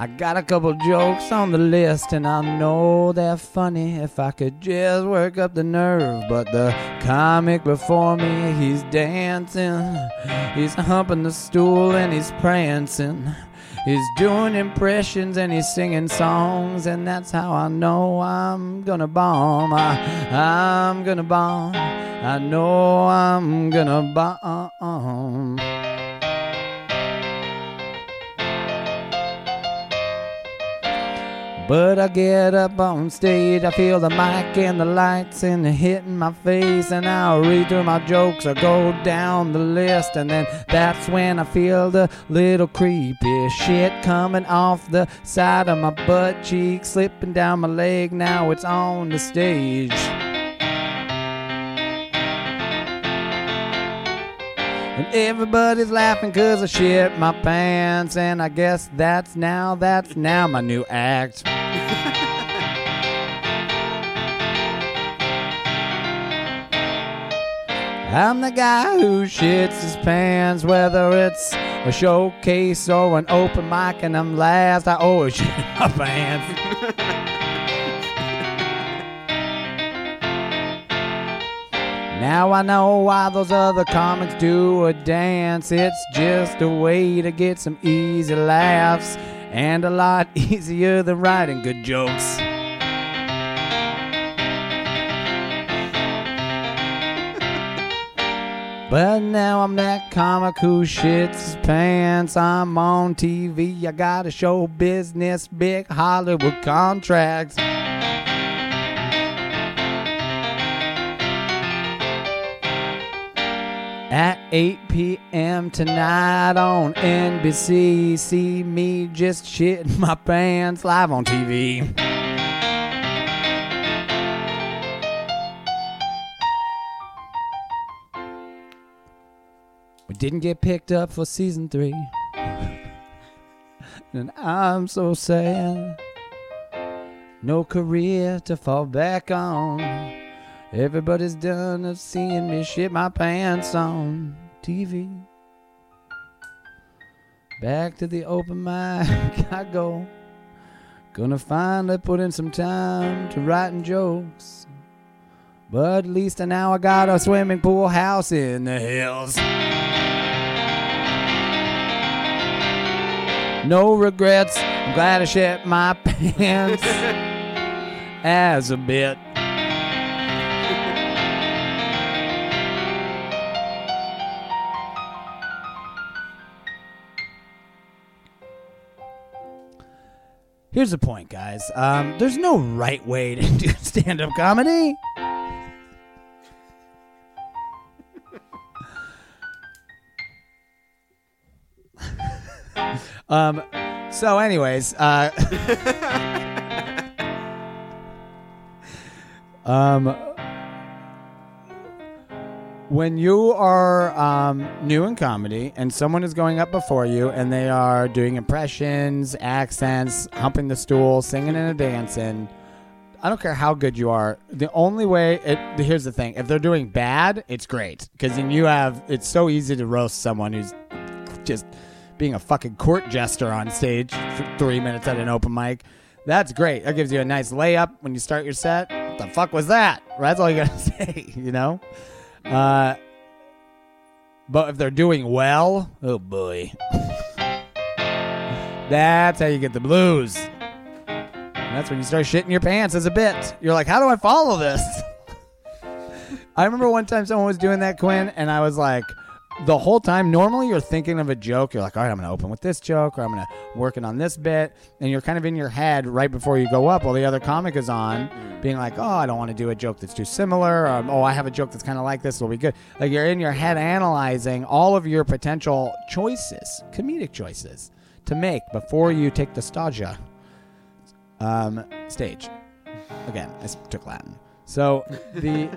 I got a couple jokes on the list, and I know they're funny if I could just work up the nerve. But the comic before me, he's dancing, he's humping the stool, and he's prancing. He's doing impressions and he's singing songs, and that's how I know I'm gonna bomb. I, I'm gonna bomb. I know I'm gonna bomb. But I get up on stage, I feel the mic and the lights and the hitting my face, and I'll read through my jokes, I go down the list, and then that's when I feel the little creepy shit coming off the side of my butt cheek, slipping down my leg. Now it's on the stage. And everybody's laughing cause I shit my pants. And I guess that's now, that's now my new act. I'm the guy who shits his pants, whether it's a showcase or an open mic, and I'm last. I always shit my pants. Now I know why those other comics do a dance. It's just a way to get some easy laughs and a lot easier than writing good jokes. But now I'm that comic who shits his pants. I'm on TV. I got a show business, big Hollywood contracts. At 8 p.m. tonight on NBC, see me just shitting my pants live on TV. We didn't get picked up for season three. and I'm so sad. No career to fall back on. Everybody's done of seeing me shit my pants on TV. Back to the open mic I go. Gonna finally put in some time to writing jokes. But at least now I got a swimming pool house in the hills. No regrets. I'm glad I shit my pants as a bit. Here's the point, guys. Um, there's no right way to do stand up comedy. um, so, anyways, uh, um, when you are um, new in comedy and someone is going up before you and they are doing impressions, accents, humping the stool, singing and dancing, I don't care how good you are. The only way, it, here's the thing: if they're doing bad, it's great because then you have. It's so easy to roast someone who's just being a fucking court jester on stage for three minutes at an open mic. That's great. That gives you a nice layup when you start your set. What the fuck was that? That's all you gotta say, you know. Uh, but if they're doing well, oh boy, that's how you get the blues. That's when you start shitting your pants as a bit. You're like, how do I follow this? I remember one time someone was doing that, Quinn, and I was like, the whole time, normally you're thinking of a joke. You're like, all right, I'm going to open with this joke, or I'm going to working on this bit. And you're kind of in your head right before you go up while the other comic is on, being like, oh, I don't want to do a joke that's too similar. Or, oh, I have a joke that's kind of like this. Will be good. Like you're in your head analyzing all of your potential choices, comedic choices to make before you take the stagia um, stage. Again, I took Latin. So the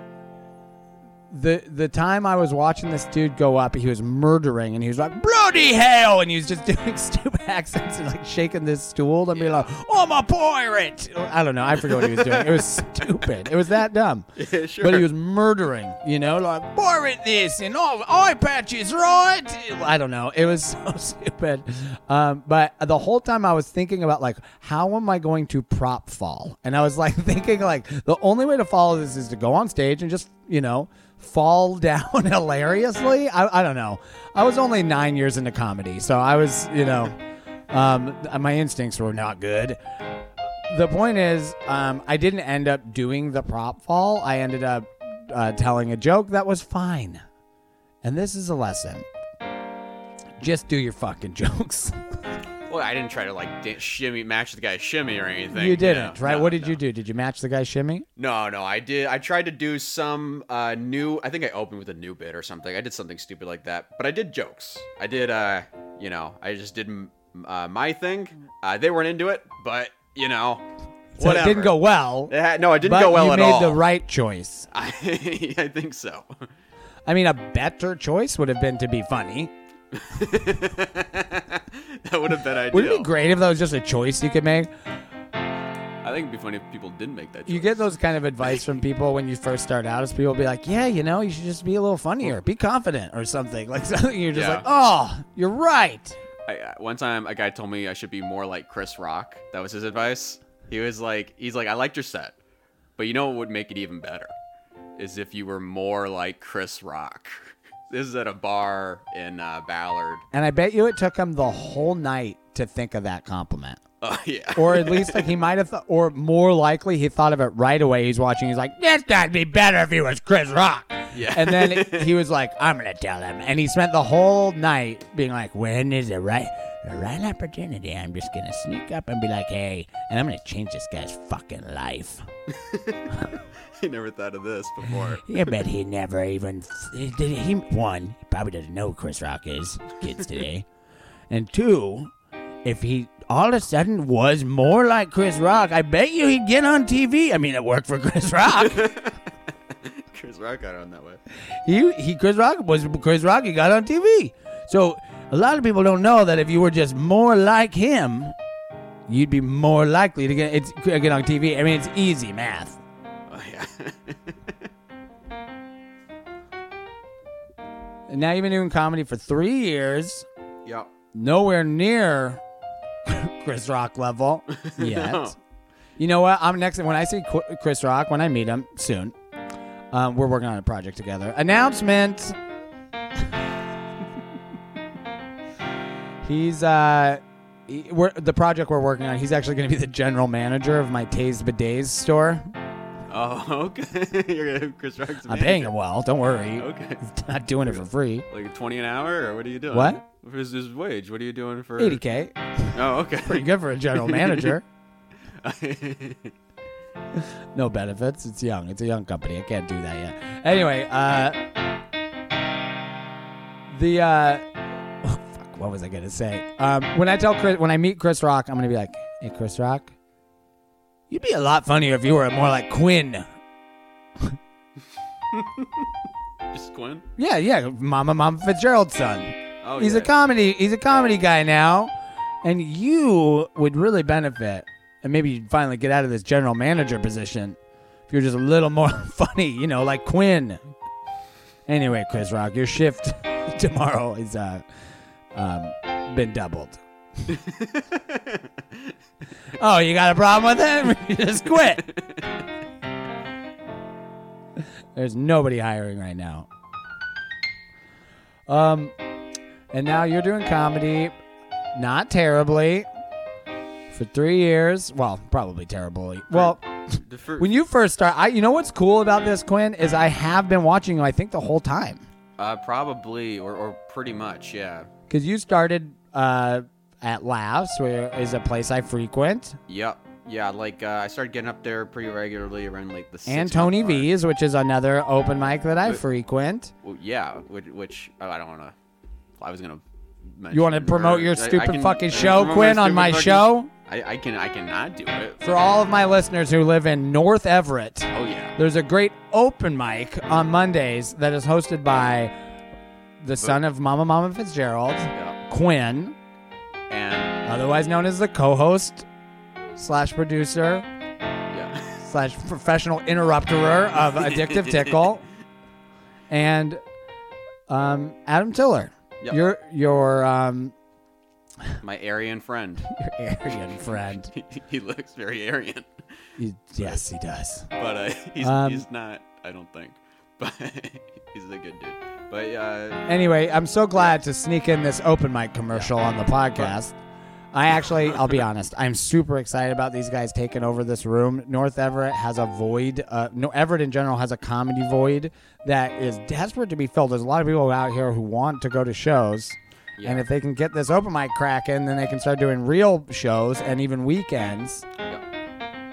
the the time I was watching this dude go up, he was murdering, and he was like bloody hell, and he was just doing stupid accents and like shaking this stool and be like, "Oh, I'm a pirate." I don't know. I forget what he was doing. It was stupid. It was that dumb. Yeah, sure. But he was murdering, you know, like pirate this and all eye patches, right? I don't know. It was so stupid. Um, but the whole time I was thinking about like, how am I going to prop fall? And I was like thinking like the only way to follow this is to go on stage and just, you know, fall down hilariously. I, I don't know. I was only nine years into comedy, so I was, you know, um, my instincts were not good the point is, um, I didn't end up doing the prop fall. I ended up uh, telling a joke that was fine. And this is a lesson. Just do your fucking jokes. Well, I didn't try to like da- shimmy match the guy's shimmy or anything. You didn't, know. right? No, what did no. you do? Did you match the guy's shimmy? No, no, I did. I tried to do some uh, new. I think I opened with a new bit or something. I did something stupid like that, but I did jokes. I did, uh, you know, I just did m- uh, my thing. Uh, they weren't into it, but you know, So whatever. it didn't go well. Had- no, it didn't go well at all. you made the right choice. I, I think so. I mean, a better choice would have been to be funny. that would have been ideal. Would it be great if that was just a choice you could make? I think it'd be funny if people didn't make that. Choice. You get those kind of advice from people when you first start out. Is people be like, "Yeah, you know, you should just be a little funnier, be confident, or something." Like something you're just Yeah. like, "Oh, you're right." I, uh, one time, a guy told me I should be more like Chris Rock. That was his advice. He was like, he's like, I liked your set, but you know what would make it even better is if you were more like Chris Rock. This is at a bar in uh, Ballard. And I bet you it took him the whole night to think of that compliment. Oh yeah. Or at least like he might have, th- or more likely he thought of it right away. He's watching. He's like, "This guy'd be better if he was Chris Rock." Yeah. And then he was like, "I'm gonna tell him." And he spent the whole night being like, "When is the right, the right opportunity? I'm just gonna sneak up and be like, hey, and I'm gonna change this guy's fucking life." I never thought of this before. I bet he never even did he one. He probably doesn't know who Chris Rock is. Kids today, and two, if he all of a sudden was more like Chris Rock, I bet you he'd get on TV. I mean, it worked for Chris Rock. Chris Rock got on that way. He he Chris Rock was Chris Rock. He got on TV. So a lot of people don't know that if you were just more like him, you'd be more likely to get it's get on TV. I mean, it's easy math. And now you've been doing comedy for three years, yep. nowhere near Chris Rock level yet. No. You know what? I'm next when I see Chris Rock when I meet him soon. Um, we're working on a project together. Announcement. he's uh, he- the project we're working on. He's actually going to be the general manager of my Taze Bidets store. Oh okay. You're gonna Chris Rock's I'm paying him well. Don't worry. Okay. Not doing it for free. Like twenty an hour, or what are you doing? What? What is his wage? What are you doing for? 80k. Oh, okay. Pretty good for a general manager. No benefits. It's young. It's a young company. I can't do that yet. Anyway, uh, the uh, oh, fuck, what was I gonna say? Um, when I tell Chris, when I meet Chris Rock, I'm gonna be like, "Hey, Chris Rock, you'd be a lot funnier if you were more like Quinn." Just Quinn. Yeah, yeah, Mama, Mama Fitzgerald's son. Oh, he's yeah. a comedy. He's a comedy guy now, and you would really benefit, and maybe you'd finally get out of this general manager position if you're just a little more funny. You know, like Quinn. Anyway, Chris Rock, your shift tomorrow is uh, um, been doubled. oh, you got a problem with it? just quit. There's nobody hiring right now. Um, and now you're doing comedy, not terribly, for three years. Well, probably terribly. Well, when you first start, I you know what's cool about this, Quinn, is I have been watching you. I think the whole time uh, probably or, or pretty much, yeah. because you started uh, at Laughs, where is a place I frequent, Yep. Yeah, like uh, I started getting up there pretty regularly around like the and Tony. V's, which is another open mic that I But- frequent. Well, yeah, which, which oh, I don't want to. I was gonna. You want to promote your I- I stupid can- fucking show, Quinn, on my fucking- show? I, I can I cannot do it. For all of my listeners who live in North Everett, Oh yeah. There's a great open mic on Mondays that is hosted by the son of Mama Mama Fitzgerald, Yeah. Quinn, And otherwise known as the co-host slash producer yeah. slash professional interrupter of Addictive Tickle, and um, Adam Tiller. Yep. Your your um My Aryan friend. your Aryan friend. he, he looks very Aryan, He- yes, he does. but uh, he's Um, he's not. I don't think. But he's a good dude. But uh, Anyway, I'm so glad to sneak in this open mic commercial on the podcast. I actually, I'll be honest, I'm super excited about these guys taking over this room. North Everett has a void. Uh, no, Everett in general has a comedy void that is desperate to be filled. There's a lot of people out here who want to go to shows, Yeah. And if they can get this open mic cracking, then they can start doing real shows and even weekends.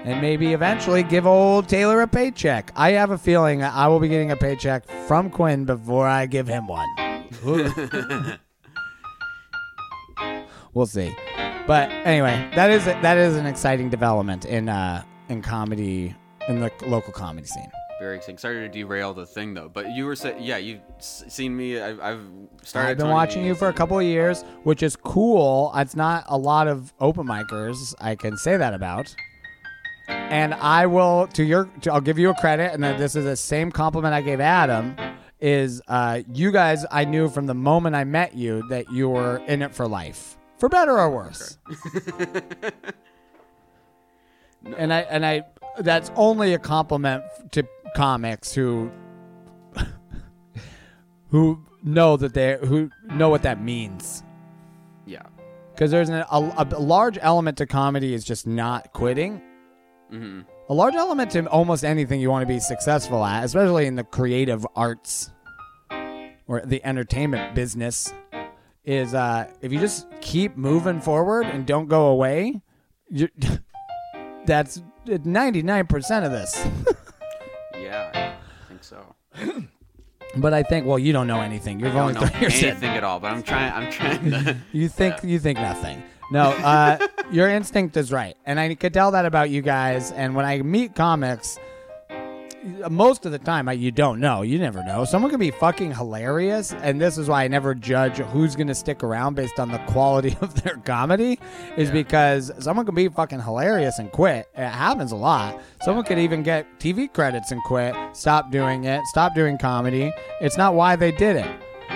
Yep. And maybe eventually give old Taylor a paycheck. I have a feeling I will be getting a paycheck from Quinn before I give him one. we'll see. But anyway, that is that is an exciting development in uh, in comedy in the local comedy scene. Very exciting. Sorry to derail the thing though, but you were saying, yeah, you've seen me. I've, I've started. I've been watching you for a couple of years, which is cool. It's not a lot of open micers I can say that about. And I will to your to, I'll give you a credit, and this is the same compliment I gave Adam. Is uh, you guys I knew from the moment I met you that you were in it for life, for better or worse. and I and I that's only a compliment to comics who who know that they who know what that means Yeah. because there's an, a, a large element to comedy is just not quitting hmm a large element to almost anything you want to be successful at especially in the creative arts or the entertainment business is uh, if you just keep moving forward and don't go away that's 99% of this Yeah, I think so. But I think, well, you don't know anything. You're I only don't know in. anything at all, but I'm trying. I'm trying to. You think you think nothing. No, uh, your instinct is right, and I could tell that about you guys. And when I meet comics, most of the time I, you don't know. You never know. Someone can be fucking hilarious, and this is why I never judge who's going to stick around based on the quality of their comedy. Is Yeah. because someone can be fucking hilarious and quit. It happens a lot. Someone could even get TV credits and quit, stop doing it, stop doing comedy. It's not why they did it.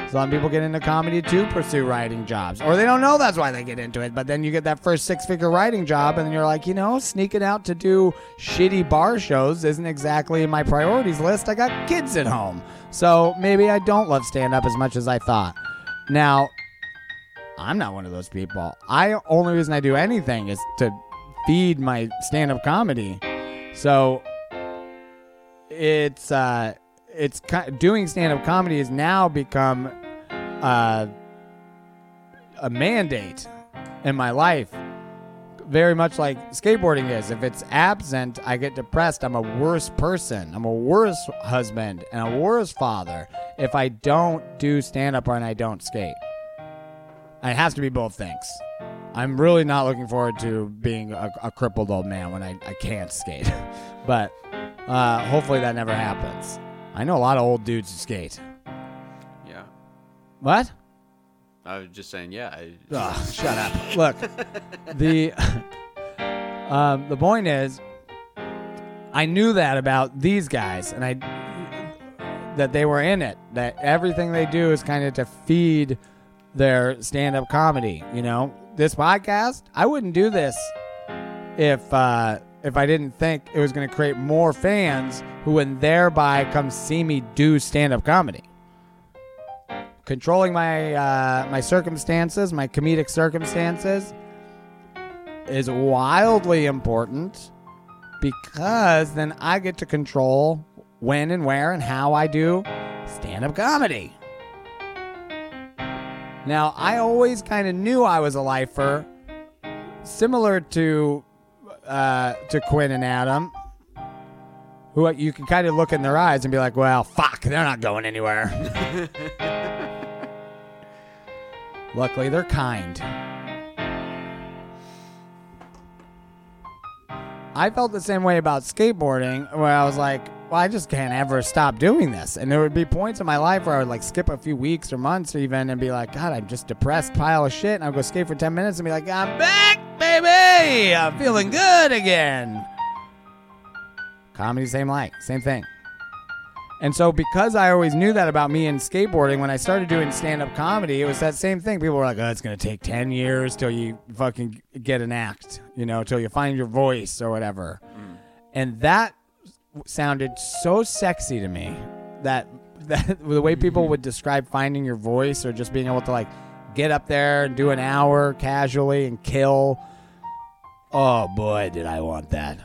Some people get into comedy to pursue writing jobs, or they don't know that's why they get into it. But then you get that first six figure writing job, and you're like, you know, sneaking out to do shitty bar shows isn't exactly my priorities list. I got kids at home. So maybe I don't love stand up as much as I thought. Now, I'm not one of those people. I only reason I do anything is to feed my stand up comedy. So it's uh it's doing stand up comedy has now become uh, a mandate in my life. Very much like skateboarding is. If it's absent, I get depressed. I'm a worse person. I'm a worse husband and a worse father if I don't do stand up and I don't skate. It has to be both things. I'm really not looking forward to being a, a crippled old man when I, I can't skate. but uh, hopefully that never happens. I know a lot of old dudes who skate. Yeah. What? I was just saying. Yeah. I, Ugh, shut up. Look, the um, the point is, I knew that about these guys, and I that they were in it. That everything they do is kind of to feed their stand-up comedy. You know, this podcast, I wouldn't do this if uh, if I didn't think it was going to create more fans who would thereby come see me do stand-up comedy controlling my uh, my circumstances, my comedic circumstances, is wildly important because then I get to control when and where and how I do stand-up comedy. Now, I always kind of knew I was a lifer, similar to uh, to Quinn and Adam, who you can kind of look in their eyes and be like, "Well, fuck, they're not going anywhere." Luckily, they're kind. I felt the same way about skateboarding, where I was like, well, I just can't ever stop doing this. And there would be points in my life where I would like skip a few weeks or months or even and be like, God, I'm just depressed pile of shit. And I'd go skate for 10 minutes and be like, I'm back, baby. I'm feeling good again. Comedy, same like, same thing. And so, because I always knew that about me and skateboarding, when I started doing stand up comedy, it was that same thing. People were like, oh, it's going to take 10 years till you fucking get an act, you know, till you find your voice or whatever. Mm. And that sounded so sexy to me that, that the way people would describe finding your voice or just being able to like get up there and do an hour casually and kill. Oh boy, did I want that.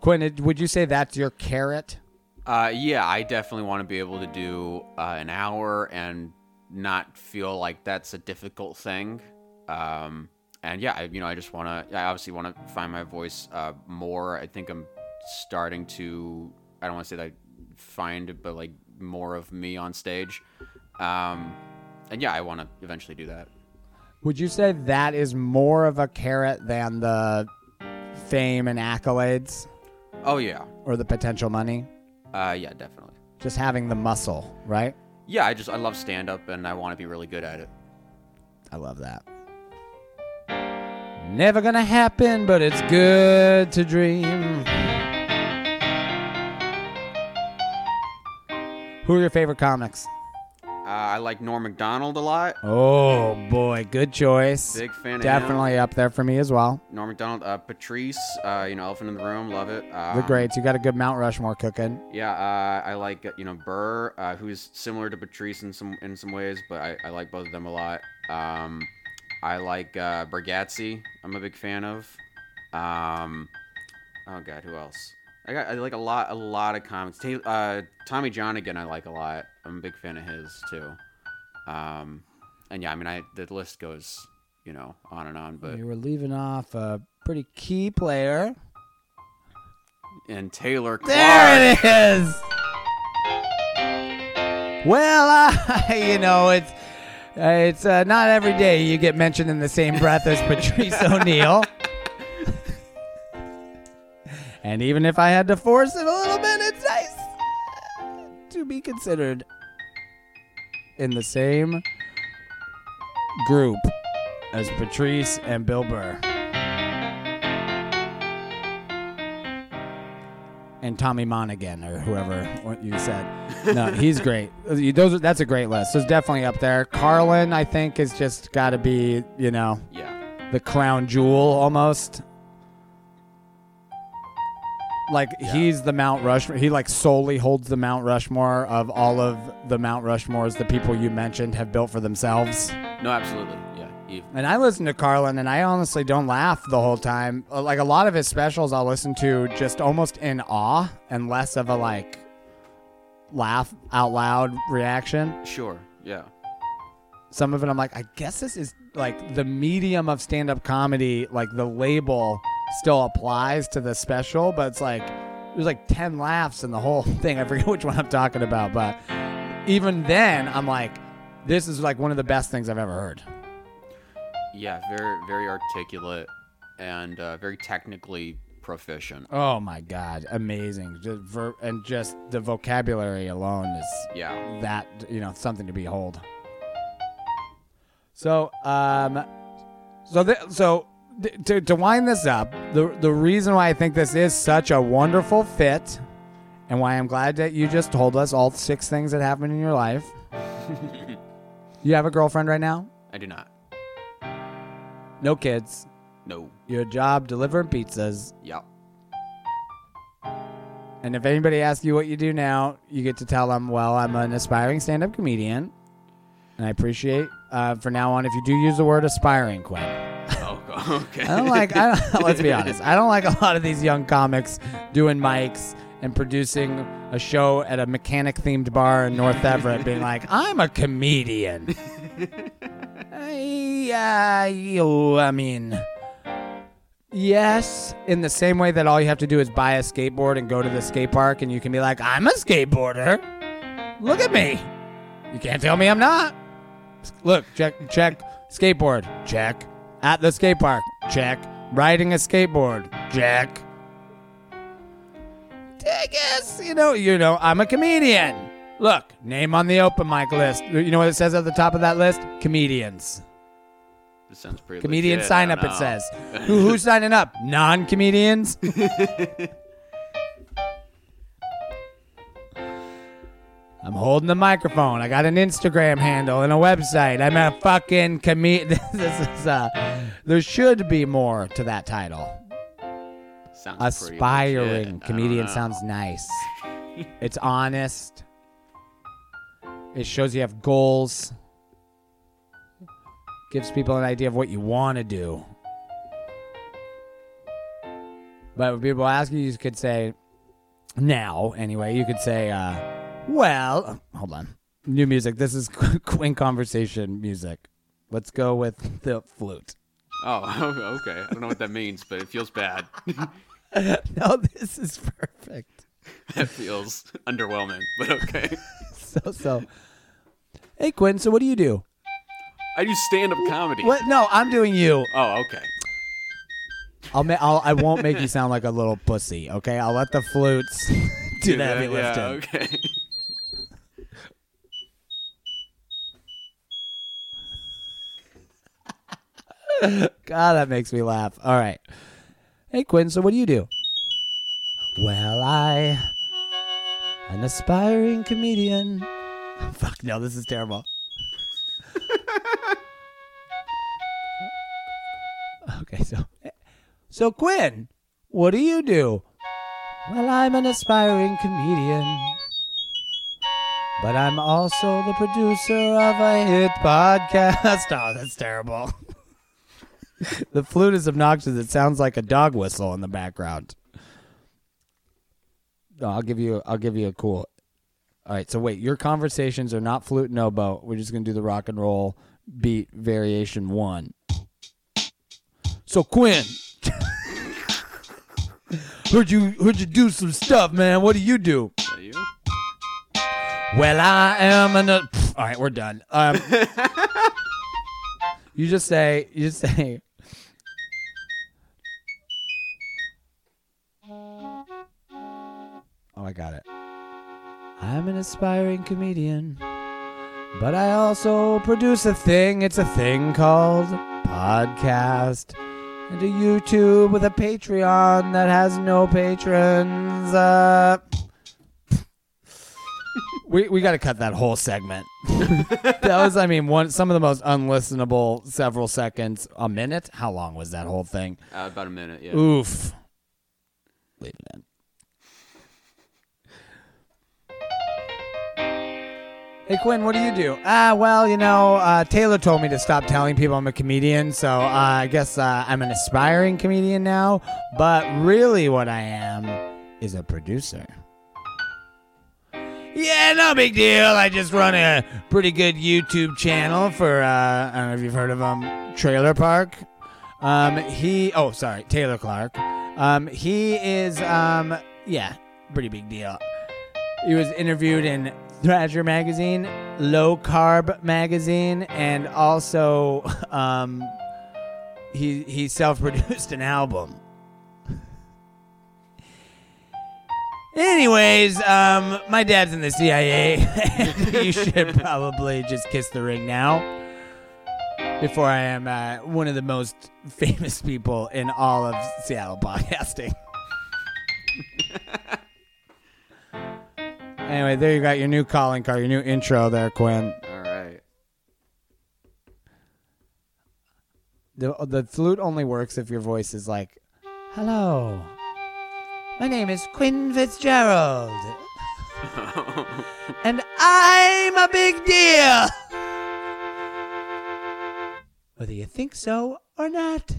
Quinn, would you say that's your carrot? Uh, yeah, I definitely want to be able to do uh, an hour and not feel like that's a difficult thing. Um, and yeah, I, you know, I just want to. I obviously want to find my voice uh, more. I think I'm starting to. I don't want to say that—find, but like more of me on stage. Um, and yeah, I want to eventually do that. Would you say that is more of a carrot than the fame and accolades Oh yeah, or the potential money? uh, yeah, definitely. Just having the muscle, right? Yeah, I just I love stand up and I want to be really good at it. I love that. Never gonna happen, but it's good to dream. Who are your favorite comics? Uh, I like Norm Macdonald a lot. Oh boy, good choice. Big fan of him. Definitely up there for me as well. Norm Macdonald, uh, Patrice, uh, you know, Elephant in the Room, love it. Um, The greats. You got a good Mount Rushmore cooking. Yeah, uh, I like uh, you know Burr, uh, who's similar to Patrice in some in some ways, but I, I like both of them a lot. Um, I like uh, Bargatze. I'm a big fan of. Um, oh God, who else? I got I like a lot a lot of comics. Ta- uh, Tommy Johnagin, I like a lot. I'm a big fan of his too. Um, and yeah, I mean, I the list goes you know on and on, but You were leaving off a pretty key player. and Taylor Clark. There it is. Well, uh, you know, it's uh, it's uh, not every day you get mentioned in the same breath as Patrice O'Neal. And even if I had to force it a little bit, it's nice to be considered in the same group as Patrice and Bill Burr. and Tommy Monaghan or whoever you said. No, he's great. Those are, that's a great list. So it's definitely up there. Carlin, I think, is just got to be you know Yeah, the crown jewel almost. Like Yeah. he's the Mount Rushmore. He like solely holds the Mount Rushmore of all of the Mount Rushmores the people you mentioned have built for themselves. no, absolutely. Yeah, he, And I listen to Carlin, and I honestly don't laugh the whole time. Uh, Like a lot of his specials, I'll listen to just almost in awe and less of a like laugh out loud reaction. sure. Yeah. Some of it, I'm like, I guess this is like the medium of stand up comedy, like the label still applies to the special, but it's like there's like 10 laughs in the whole thing. I forget which one I'm talking about, but even then, I'm like, this is like one of the best things I've ever heard. Yeah, very very articulate and uh, very technically proficient. Oh my god, amazing! Just ver- and just the vocabulary alone is Yeah. that you know something to behold. So, um, so th- so to to wind this up, the the reason why I think this is such a wonderful fit, and why I'm glad that you just told us all six things that happened in your life. you have a girlfriend right now? I do not. No kids. No. Your job delivering pizzas. Yeah. And if anybody asks you what you do now, you get to tell them, well, I'm an aspiring stand up comedian. And I appreciate, uh, for now on, if you do use the word aspiring, Quinn. Okay. I don't like, I don't, let's be honest, I don't like a lot of these young comics doing mics and producing a show at a mechanic themed bar in North Everett being like, I'm a comedian. I, uh, you, I mean, yes, in the same way that all you have to do is buy a skateboard and go to the skate park and you can be like, I'm a skateboarder. Look at me. You can't tell me I'm not. Look, check, check, skateboard, check. At the skate park, check. Riding a skateboard, check. I guess you know, you know, I'm a comedian. Look, name on the open mic list. You know what it says at the top of that list? Comedians. This sounds pretty. Comedian legit, sign up. It says. Who, who's signing up? Non-comedians. I'm holding the microphone. I got an Instagram handle and a website. I'm a fucking comedian. this is uh, there should be more to that title. Sounds. Aspiring comedian sounds nice. it's honest. It shows you have goals. Gives people an idea of what you want to do. But when people ask you, you could say, now, anyway, you could say, uh, well, um, hold on. New music. This is Quinn conversation music. Let's go with the flute. Oh, okay. I don't know what that means, but it feels bad. no, this is perfect. that feels underwhelming, but okay. So so. Hey Quinn, so what do you do? I do stand-up comedy. What? No, I'm doing you. Oh, okay. I'll, ma- I'll I won't make you sound like a little pussy. Okay, I'll let the flutes do the heavy lifting. Yeah, okay. God, that makes me laugh. All right. Hey, Quinn, so what do you do? Well, I. An aspiring comedian. Fuck, no, this is terrible. okay, so. So, Quinn, what do you do? Well, I'm an aspiring comedian. But I'm also the producer of a hit podcast. Oh, that's terrible. the flute is obnoxious. It sounds like a dog whistle in the background. No, I'll give you. I'll give you a cool. All right. So wait, your conversations are not flute and oboe. We're just gonna do the rock and roll beat variation one. So Quinn, heard you heard you do some stuff, man. What do you do? You? Well, I am an. All right, we're done. Um, you just say. You just say. I got it. I'm an aspiring comedian, but I also produce a thing. It's a thing called podcast and a YouTube with a Patreon that has no patrons. Uh, we we got to cut that whole segment. that was, I mean, one some of the most unlistenable several seconds a minute. How long was that whole thing? Uh, about a minute, yeah. Oof. Leave it in. Hey Quinn, what do you do? Ah, well, you know, uh, Taylor told me to stop telling people I'm a comedian, so uh, I guess uh, I'm an aspiring comedian now. But really, what I am is a producer. Yeah, no big deal. I just run a pretty good YouTube channel for uh, I don't know if you've heard of him, Trailer Park. Um, he oh sorry, Taylor Clark. Um, he is um, yeah, pretty big deal. He was interviewed in Thrasher magazine, Low Carb magazine, and also um, he he self-produced an album. Anyways, um, my dad's in the CIA. you should probably just kiss the ring now. Before I am uh, one of the most famous people in all of Seattle podcasting. anyway, there you got your new calling card, your new intro there, Quinn. All right. The the flute only works if your voice is like, "Hello, my name is Quinn Fitzgerald, and I'm a big deal." Whether you think so or not,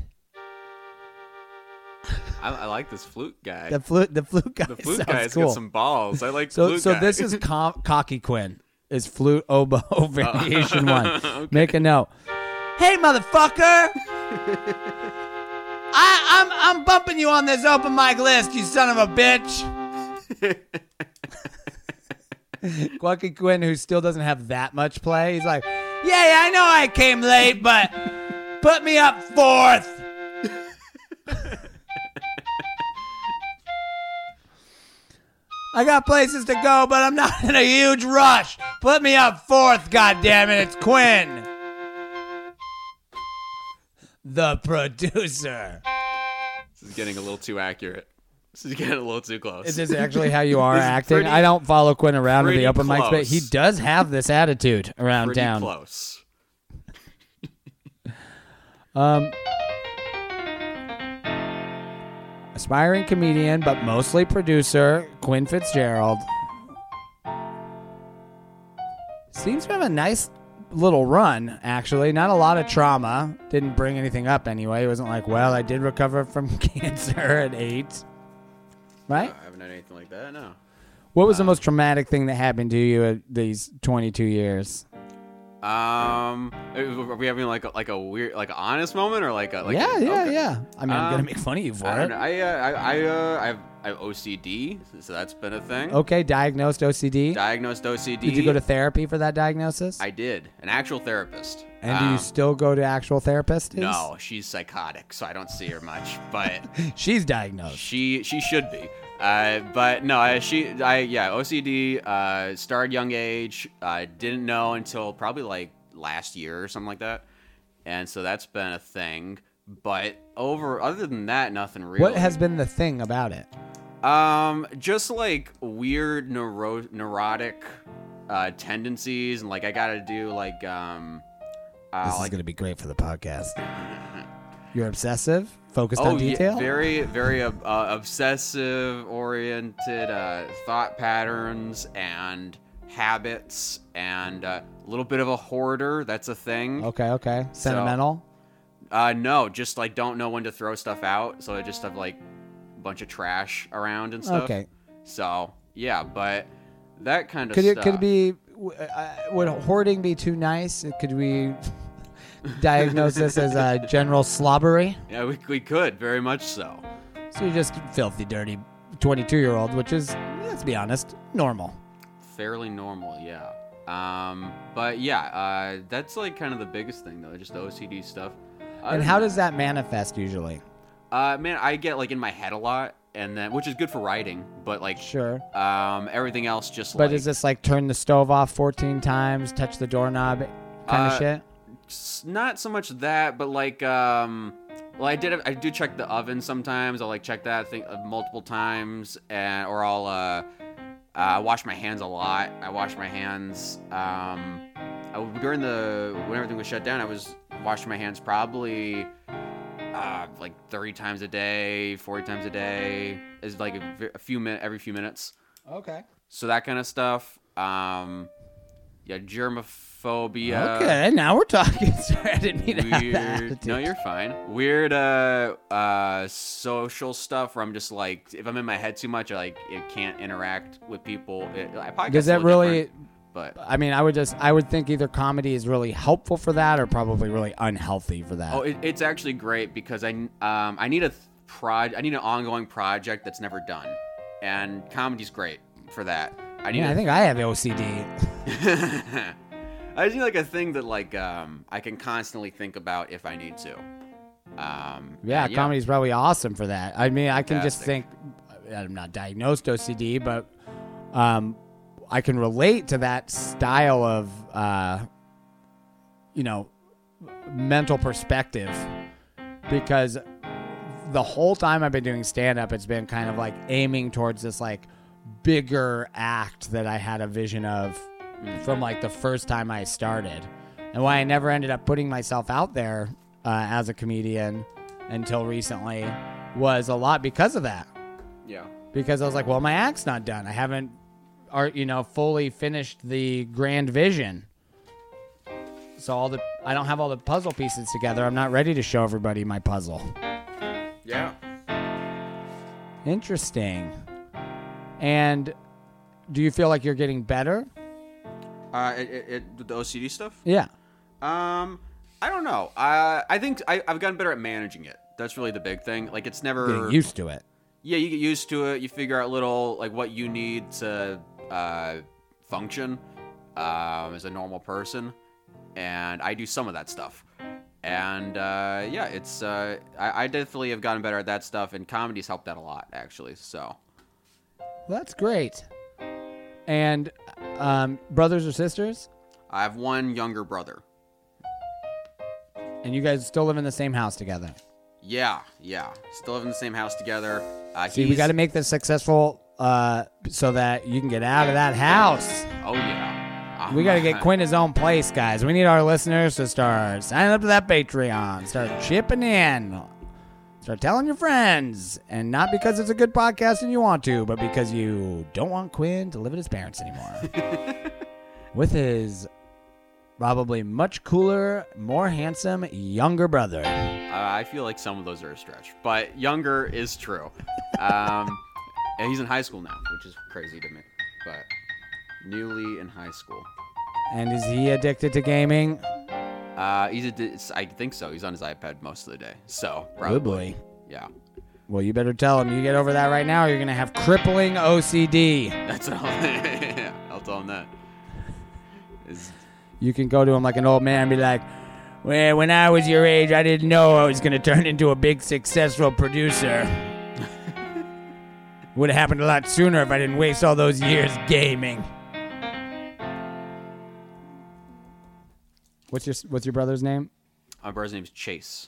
I, I like this flute guy. the flute the flute guy the flute guy's cool. got some balls. I like so flute so guy. this is com- cocky Quinn is flute oboe oh. variation one. Okay. Make a note. Hey, motherfucker! I, I'm I'm bumping you on this open mic list, you son of a bitch. Quacky Quinn, who still doesn't have that much play, he's like, yeah, yeah, I know I came late, but put me up fourth. I got places to go, but I'm not in a huge rush. Put me up fourth, goddammit. It's Quinn. The producer. This is getting a little too accurate. This is getting a little too close. Is this actually how you are acting? pretty- I don't follow Quinn around to pretty the open mics, but he does have this attitude around pretty town. close? Um, aspiring comedian, but mostly producer, Quinn Fitzgerald. Seems to have a nice little run, actually. Not a lot of trauma. Didn't bring anything up anyway. It wasn't like, well, I did recover from cancer at eight. Right? I haven't had anything like that. No. What was the uh, most traumatic thing that happened to you at these 22 years? Um, are we having like a, like a weird, like an honest moment, or like a like yeah, a, yeah, okay. yeah. I mean, I'm Um, gonna make fun of you for I, don't it. know. I, uh, I, I, uh, I have, I have OCD, so that's been a thing. Okay, diagnosed OCD. Diagnosed OCD. Did you go to therapy for that diagnosis? I did. An actual therapist. and do you Um, still go to actual therapists? No, she's psychotic, so I don't see her much. But She's diagnosed. she she should be. Uh, but no, I, she I yeah OCD. Uh, started young age. I didn't know until probably like last year or something like that, and so that's been a thing. But over other than that, nothing really. What has been the thing about it? Um, just like weird neuro- neurotic uh, tendencies, and like I gotta do like um, uh, This is like gonna be great for the podcast. You're obsessive, focused oh on detail. yeah, very very uh, uh, obsessive oriented uh, thought patterns and habits, and uh, a little bit of a hoarder. That's a thing. okay, okay. Sentimental. Uh, no, just like don't know when to throw stuff out, so I just have like a bunch of trash around and stuff. okay. So yeah, but that kind of Could it stuff. could it be? Uh, would hoarding be too nice? Could we diagnose this as a general slobbery? Yeah, we, we could very much so. So you're just filthy, dirty, 22 year old, which is, let's be honest, normal. Fairly normal, yeah. Um, but yeah, uh, that's like kind of the biggest thing though, just the OCD stuff. Other And how that- does that manifest usually? Uh, man, I get like in my head a lot, and then which is good for writing, but like, Sure. um, everything else just But like is this like turn the stove off 14 times, touch the doorknob kind of Uh, shit? Not so much that, but like, um, well, I did I do check the oven sometimes. I'll like check that thing uh, multiple times, and or I'll uh, uh, wash my hands a lot. I wash my hands. Um, I, during the when everything was shut down, I was washing my hands probably uh, like 30 times a day, 40 times a day. Is like a, a few minutes every few minutes. Okay. So that kind of stuff. Um, yeah, germophobia. okay, now we're talking. Sorry, I didn't mean to have that Weird. No, you're fine. Weird uh uh social stuff where I'm just like if I'm in my head too much, I like it can't interact with people. It, I probably Does that really? But I mean, I would just, I would think either comedy is really helpful for that, or probably really unhealthy for that. oh, it, it's actually great because I um I need a prod I need an ongoing project that's never done, and comedy's great for that. I need. yeah, a- I think I have OCD. I just need like a thing that like um I can constantly think about if I need to. Um, Yeah, and comedy's probably awesome for that. I mean, I can just think I'm not diagnosed OCD, but um, I can relate to that style of uh, you know mental perspective because the whole time I've been doing stand up, it's been kind of like aiming towards this like bigger act that I had a vision of from like the first time I started. And why I never ended up putting myself out there uh, as a comedian until recently was a lot because of that. Yeah. Because I was like, well, my act's not done. I haven't, are you know, fully finished the grand vision. So all the I don't have all the puzzle pieces together. I'm not ready to show everybody my puzzle. Yeah. Interesting. And do you feel like you're getting better? Uh, it, it, it, the OCD stuff. Yeah. Um, I don't know. Uh, I think I, I've gotten better at managing it. That's really the big thing. Like it's never. Getting used to it. yeah, you get used to it. You figure out little like what you need to uh, function um, as a normal person, and I do some of that stuff. And uh, yeah, it's uh, I, I definitely have gotten better at that stuff, and comedy's helped that a lot actually. So That's great. And um, brothers or sisters? I have one younger brother. And you guys still live in the same house together. Yeah, yeah, still live in the same house together. Uh, See, we got to make this successful uh, so that you can get out of that house. Oh yeah. We got to get Quinn his own place, guys. We need our listeners to start signing up to that Patreon, start chipping in, start telling your friends, and not because it's a good podcast and you want to, but because you don't want Quinn to live at his parents anymore. With his probably much cooler, more handsome younger brother. Uh, I feel like some of those are a stretch, but younger is true. Um, he's in high school now, which is crazy to me. but newly in high school. And is he addicted to gaming? Uh, he's a, di- I think so. He's on his iPad most of the day. So Good probably. boy. Yeah. Well, you better tell him you get over that right now. Or you're gonna have crippling OCD. That's what I'll, yeah, I'll tell him that. Is You can go to him like an old man and be like, "Well, when I was your age, I didn't know I was gonna turn into a big successful producer. Would have happened a lot sooner if I didn't waste all those years gaming." What's your What's your brother's name? my brother's name's Chase.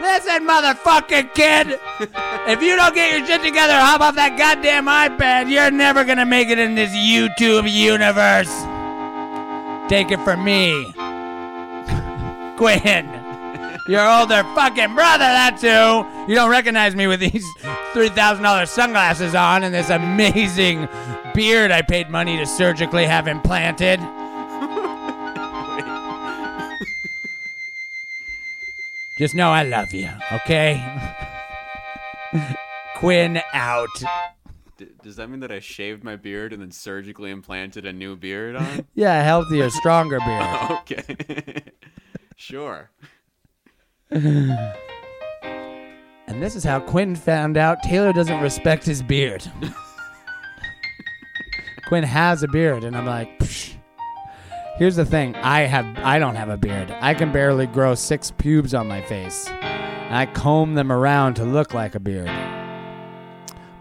Listen, motherfucking kid. if you don't get your shit together, hop off that goddamn iPad. You're never gonna make it in this YouTube universe. Take it from me, Quinn. Your older fucking brother. That's who. You don't recognize me with these three thousand dollars sunglasses on and this amazing beard I paid money to surgically have implanted. Just know I love you, okay? Quinn out. D- does that mean that I shaved my beard and then surgically implanted a new beard on? Yeah, healthier, stronger beard. okay. sure. And this is how Quinn found out Taylor doesn't respect his beard. Quinn has a beard, and I'm like, Psh. here's the thing: I have, I don't have a beard. I can barely grow six pubes on my face. And I comb them around to look like a beard.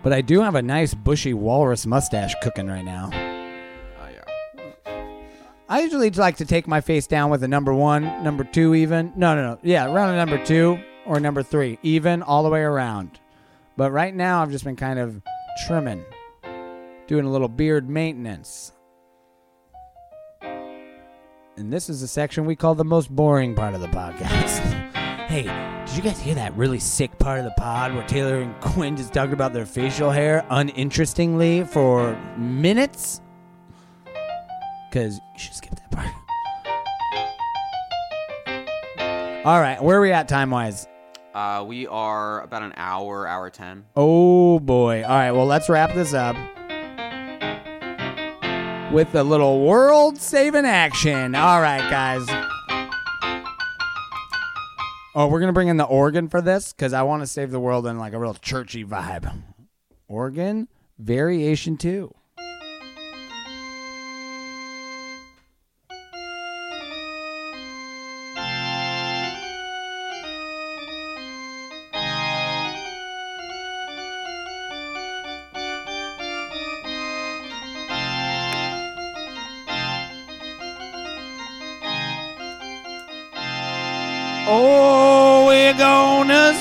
But I do have a nice bushy walrus mustache cooking right now. I usually like to take my face down with a number one, number two, even. No, no, no. Yeah, around a number two or number three, even all the way around. But right now, I've just been kind of trimming, doing a little beard maintenance. And this is a section we call the most boring part of the podcast. hey, did you guys hear that really sick part of the pod where Taylor and Quinn just talked about their facial hair uninterestingly for minutes? Because you should skip that part. All right, where are we at time wise? Uh, we are about an hour, hour ten. Oh boy. All right, well, let's wrap this up with a little world saving action. All right, guys. Oh, we're going to bring in the organ for this because I want to save the world in like a real churchy vibe. Organ variation 2.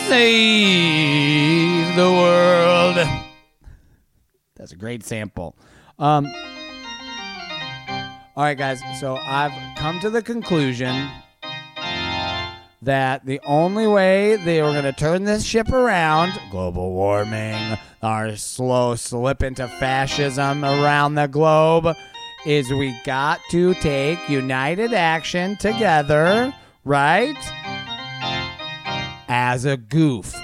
Save the world. That's a great sample. Um, all right, guys. So I've come to the conclusion that the only way they were going to turn this ship around, global warming, our slow slip into fascism around the globe, is we got to take united action together, right? As a goof.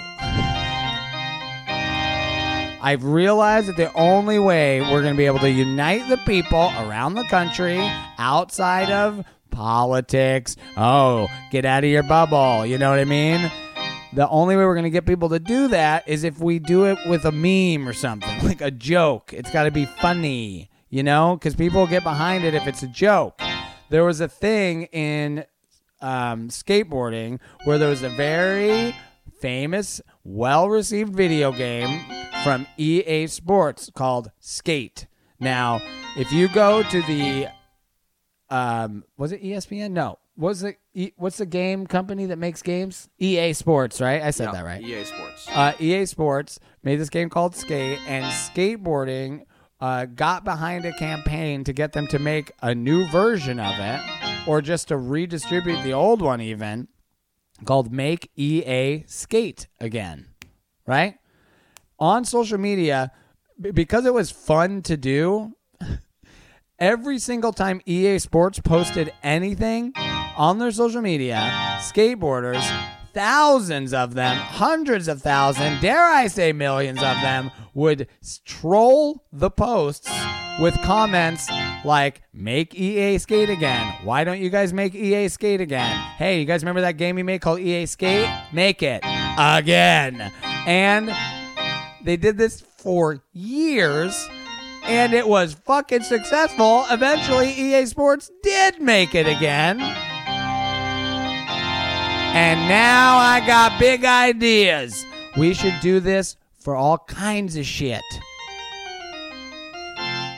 I've realized that the only way we're going to be able to unite the people around the country outside of politics, oh, get out of your bubble, you know what I mean? The only way we're going to get people to do that is if we do it with a meme or something, like a joke. It's got to be funny, you know, because people get behind it if it's a joke. There was a thing in um, skateboarding where there was a very famous, well received video game from EA Sports called Skate. Now, if you go to the, um, was it ESPN? No. Was the what's the game company that makes games? EA Sports, right? I said Yeah, that right. EA Sports. Uh, EA Sports made this game called Skate, and skateboarding uh, got behind a campaign to get them to make a new version of it, or just to redistribute the old one, even called Make EA Skate Again, right? On social media, because it was fun to do, every single time EA Sports posted anything on their social media, skateboarders thousands of them, hundreds of thousands, dare I say millions of them, would troll the posts with comments like, make EA Skate again. Why don't you guys make EA Skate again? Hey, you guys remember that game you made called EA Skate? Make it again. And they did this for years and it was fucking successful. Eventually, EA Sports did make it again. And now I got big ideas. We should do this for all kinds of shit.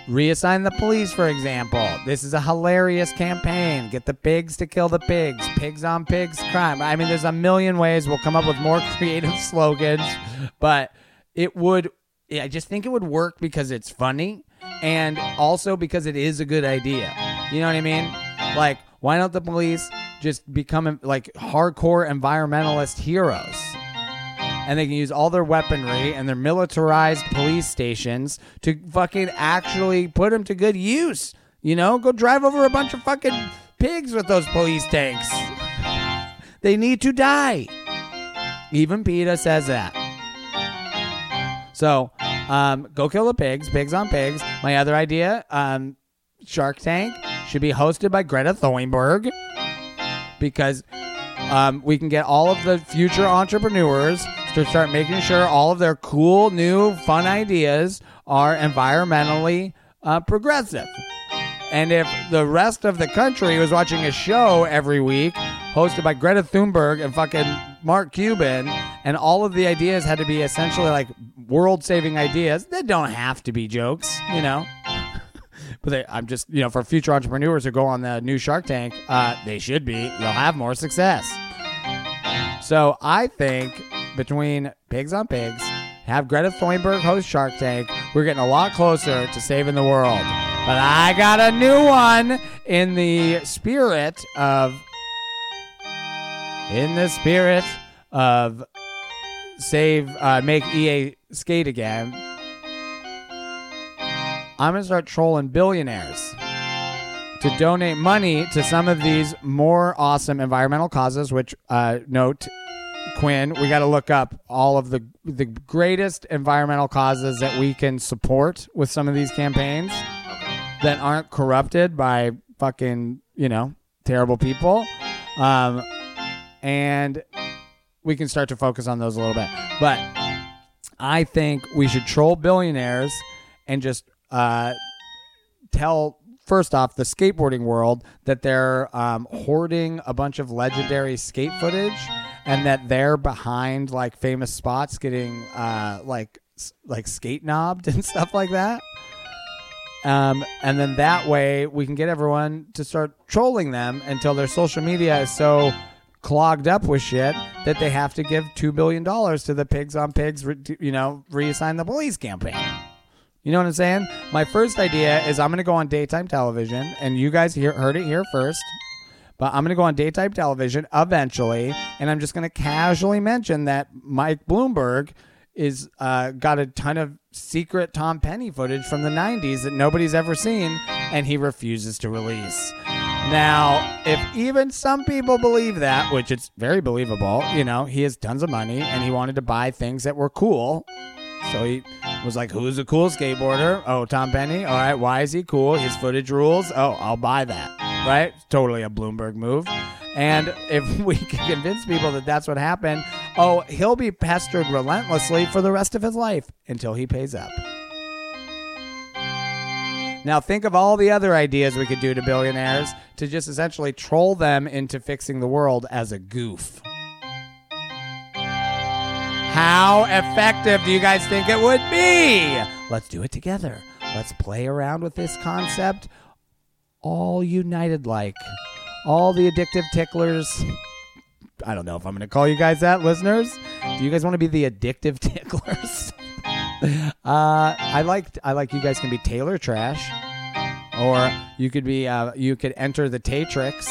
Reassign the police, for example. This is a hilarious campaign. Get the pigs to kill the pigs. Pigs on pigs crime. I mean, there's a million ways. We'll come up with more creative slogans, but it would, I just think it would work because it's funny and also because it is a good idea. You know what I mean? Like, why don't the police just become like hardcore environmentalist heroes? and they can use all their weaponry and their militarized police stations to fucking actually put them to good use. You know, go drive over a bunch of fucking pigs with those police tanks. They need to die. Even PETA says that. So, um, go kill the pigs, pigs on pigs. My other idea, um, Shark Tank should be hosted by Greta Thunberg because um, we can get all of the future entrepreneurs to start making sure all of their cool, new, fun ideas are environmentally uh, progressive. And if the rest of the country was watching a show every week hosted by Greta Thunberg and fucking Mark Cuban, and all of the ideas had to be essentially like world saving ideas, they don't have to be jokes, you know? But they, I'm just, you know, for future entrepreneurs who go on the new Shark Tank, uh, they should be. You'll have more success. So I think between Pigs on Pigs, have Greta Thunberg host Shark Tank, we're getting a lot closer to saving the world. But I got a new one in the spirit of, in the spirit of save, uh, make EA skate again. I'm gonna start trolling billionaires to donate money to some of these more awesome environmental causes. Which uh, note, Quinn, we got to look up all of the the greatest environmental causes that we can support with some of these campaigns that aren't corrupted by fucking you know terrible people, um, and we can start to focus on those a little bit. But I think we should troll billionaires and just uh, tell first off the skateboarding world that they're um, hoarding a bunch of legendary skate footage and that they're behind like famous spots getting uh, like like skate knobbed and stuff like that. Um, and then that way we can get everyone to start trolling them until their social media is so clogged up with shit that they have to give two billion dollars to the pigs on pigs you know reassign the police campaign you know what I'm saying? My first idea is I'm going to go on daytime television, and you guys hear, heard it here first. But I'm going to go on daytime television eventually, and I'm just going to casually mention that Mike Bloomberg is uh, got a ton of secret Tom Penny footage from the 90s that nobody's ever seen, and he refuses to release. Now, if even some people believe that, which it's very believable, you know, he has tons of money and he wanted to buy things that were cool. So he was like, Who's a cool skateboarder? Oh, Tom Penny. All right. Why is he cool? His footage rules. Oh, I'll buy that. Right? Totally a Bloomberg move. And if we can convince people that that's what happened, oh, he'll be pestered relentlessly for the rest of his life until he pays up. Now, think of all the other ideas we could do to billionaires to just essentially troll them into fixing the world as a goof. How effective do you guys think it would be? Let's do it together. Let's play around with this concept. All united like. All the addictive ticklers. I don't know if I'm going to call you guys that, listeners. Do you guys want to be the addictive ticklers? uh, I like I like you guys can be Taylor Trash, or you could be uh, you could enter the Tatrix.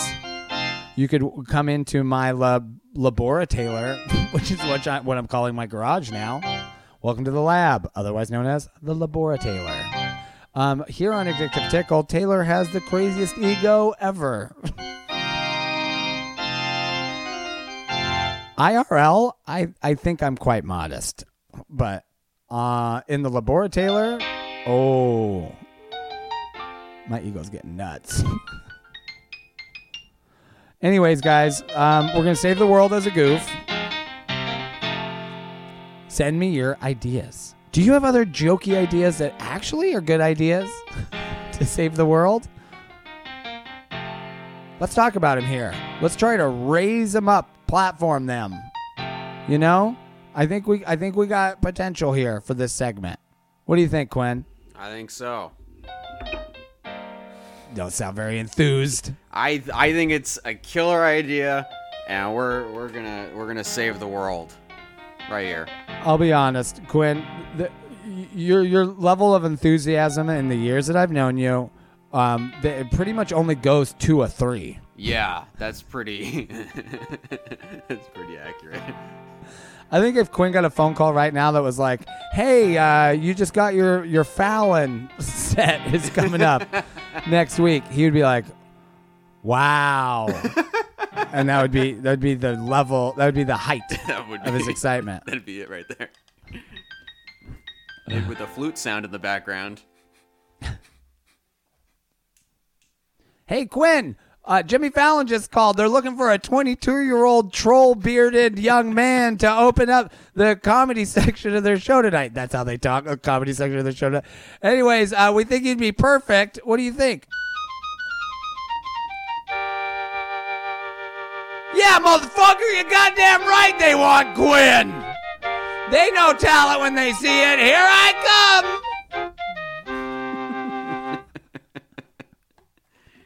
You could come into my lab laboratory, which is what, I, what I'm calling my garage now. Welcome to the lab, otherwise known as the laboratory. Um, here on Addictive Tickle, Taylor has the craziest ego ever. IRL, I I think I'm quite modest, but uh, in the laboratory, oh, my ego's getting nuts. Anyways, guys, um, we're gonna save the world as a goof. Send me your ideas. Do you have other jokey ideas that actually are good ideas to save the world? Let's talk about them here. Let's try to raise them up, platform them. You know, I think we I think we got potential here for this segment. What do you think, Quinn? I think so. Don't sound very enthused. I I think it's a killer idea, and we're we're gonna we're gonna save the world, right here. I'll be honest, Quinn. The, your your level of enthusiasm in the years that I've known you, um, the, it pretty much only goes to a three. Yeah, that's pretty. that's pretty accurate. I think if Quinn got a phone call right now that was like, "Hey, uh, you just got your your Fallon set is coming up next week," he would be like, "Wow," and that would be that would be the level that would be the height would of his be- excitement. That'd be it right there. With a flute sound in the background. Hey, Quinn. Uh, Jimmy Fallon just called. They're looking for a 22 year old troll bearded young man to open up the comedy section of their show tonight. That's how they talk, the comedy section of their show tonight. Anyways, uh, we think he'd be perfect. What do you think? Yeah, motherfucker, you're goddamn right they want Quinn. They know talent when they see it. Here I come.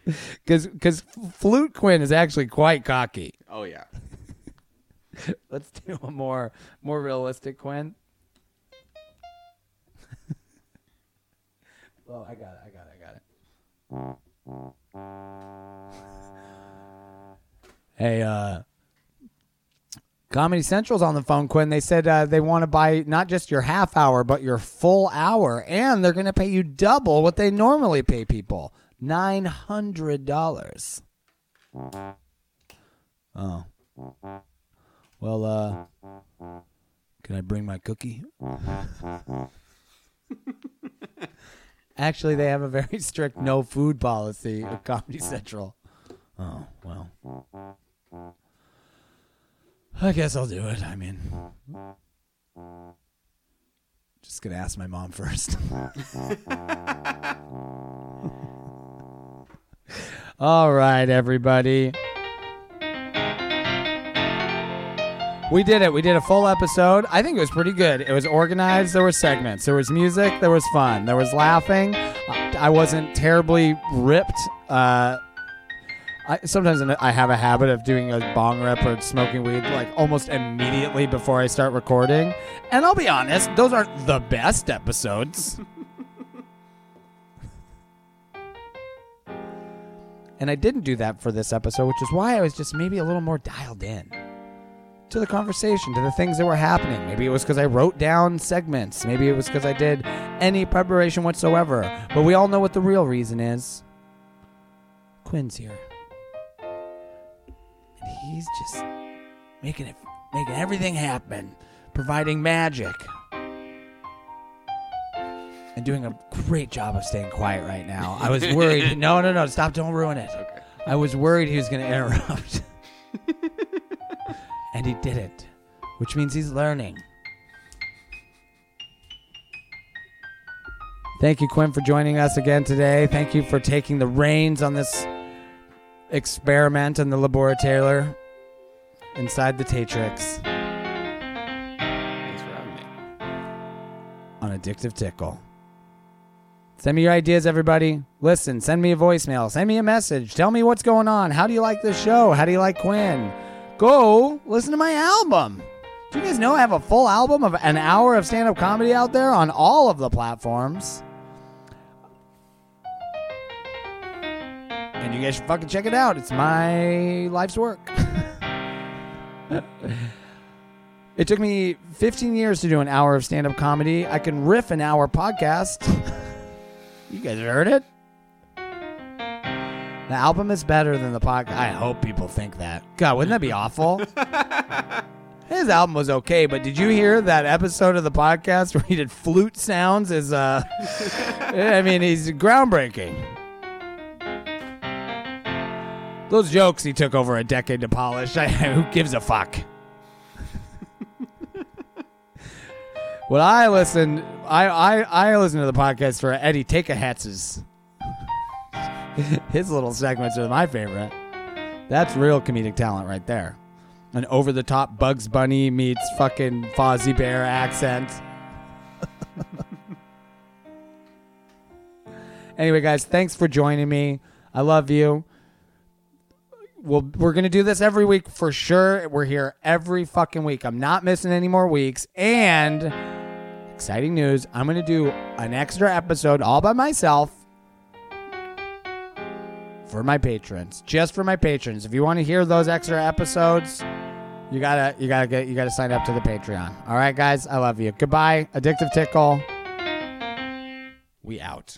Because because Flute Quinn is actually quite cocky. Oh yeah. Let's do a more more realistic Quinn. well, I got it. I got it. I got it. Hey, uh, Comedy Central's on the phone, Quinn. They said uh, they want to buy not just your half hour, but your full hour, and they're going to pay you double what they normally pay people nine hundred dollars. Oh. Well, uh, can I bring my cookie? Actually, they have a very strict no food policy at Comedy Central. Oh, well. I guess I'll do it. I mean, just gonna ask my mom first. All right, everybody. We did it. We did a full episode. I think it was pretty good. It was organized. There were segments. There was music. There was fun. There was laughing. I wasn't terribly ripped. Uh, I, sometimes I have a habit of doing a bong rip or smoking weed like almost immediately before I start recording. And I'll be honest, those aren't the best episodes. and I didn't do that for this episode, which is why I was just maybe a little more dialed in to the conversation, to the things that were happening. Maybe it was because I wrote down segments. Maybe it was because I did any preparation whatsoever. But we all know what the real reason is. Quinn's here. He's just making it making everything happen, providing magic. And doing a great job of staying quiet right now. I was worried. no, no, no, stop, don't ruin it. Okay. I was worried he was going to interrupt. and he didn't, which means he's learning. Thank you, Quinn, for joining us again today. Thank you for taking the reins on this experiment in the laboratory inside the Tatrix Thanks for having me. on Addictive Tickle. Send me your ideas, everybody. Listen, send me a voicemail, send me a message. Tell me what's going on. How do you like this show? How do you like Quinn? Go listen to my album. Do you guys know I have a full album of an hour of stand up comedy out there on all of the platforms? And you guys should fucking check it out. It's my life's work. it took me 15 years to do an hour of stand up comedy. I can riff an hour podcast. you guys heard it? The album is better than the podcast. I hope people think that. God, wouldn't that be awful? His album was okay, but did you hear that episode of the podcast where he did flute sounds? Is uh, I mean, he's groundbreaking. Those jokes he took over a decade to polish. I, who gives a fuck? What I listen, I, I I listen to the podcast for Eddie Takeahatz's. His little segments are my favorite. That's real comedic talent right there. An over the top Bugs Bunny meets fucking Fozzie Bear accent. anyway, guys, thanks for joining me. I love you. We'll, we're going to do this every week for sure. We're here every fucking week. I'm not missing any more weeks. And exciting news I'm going to do an extra episode all by myself for my patrons, just for my patrons. If you want to hear those extra episodes, you gotta you gotta get you gotta sign up to the Patreon. All right, guys, I love you. Goodbye, addictive tickle. We out.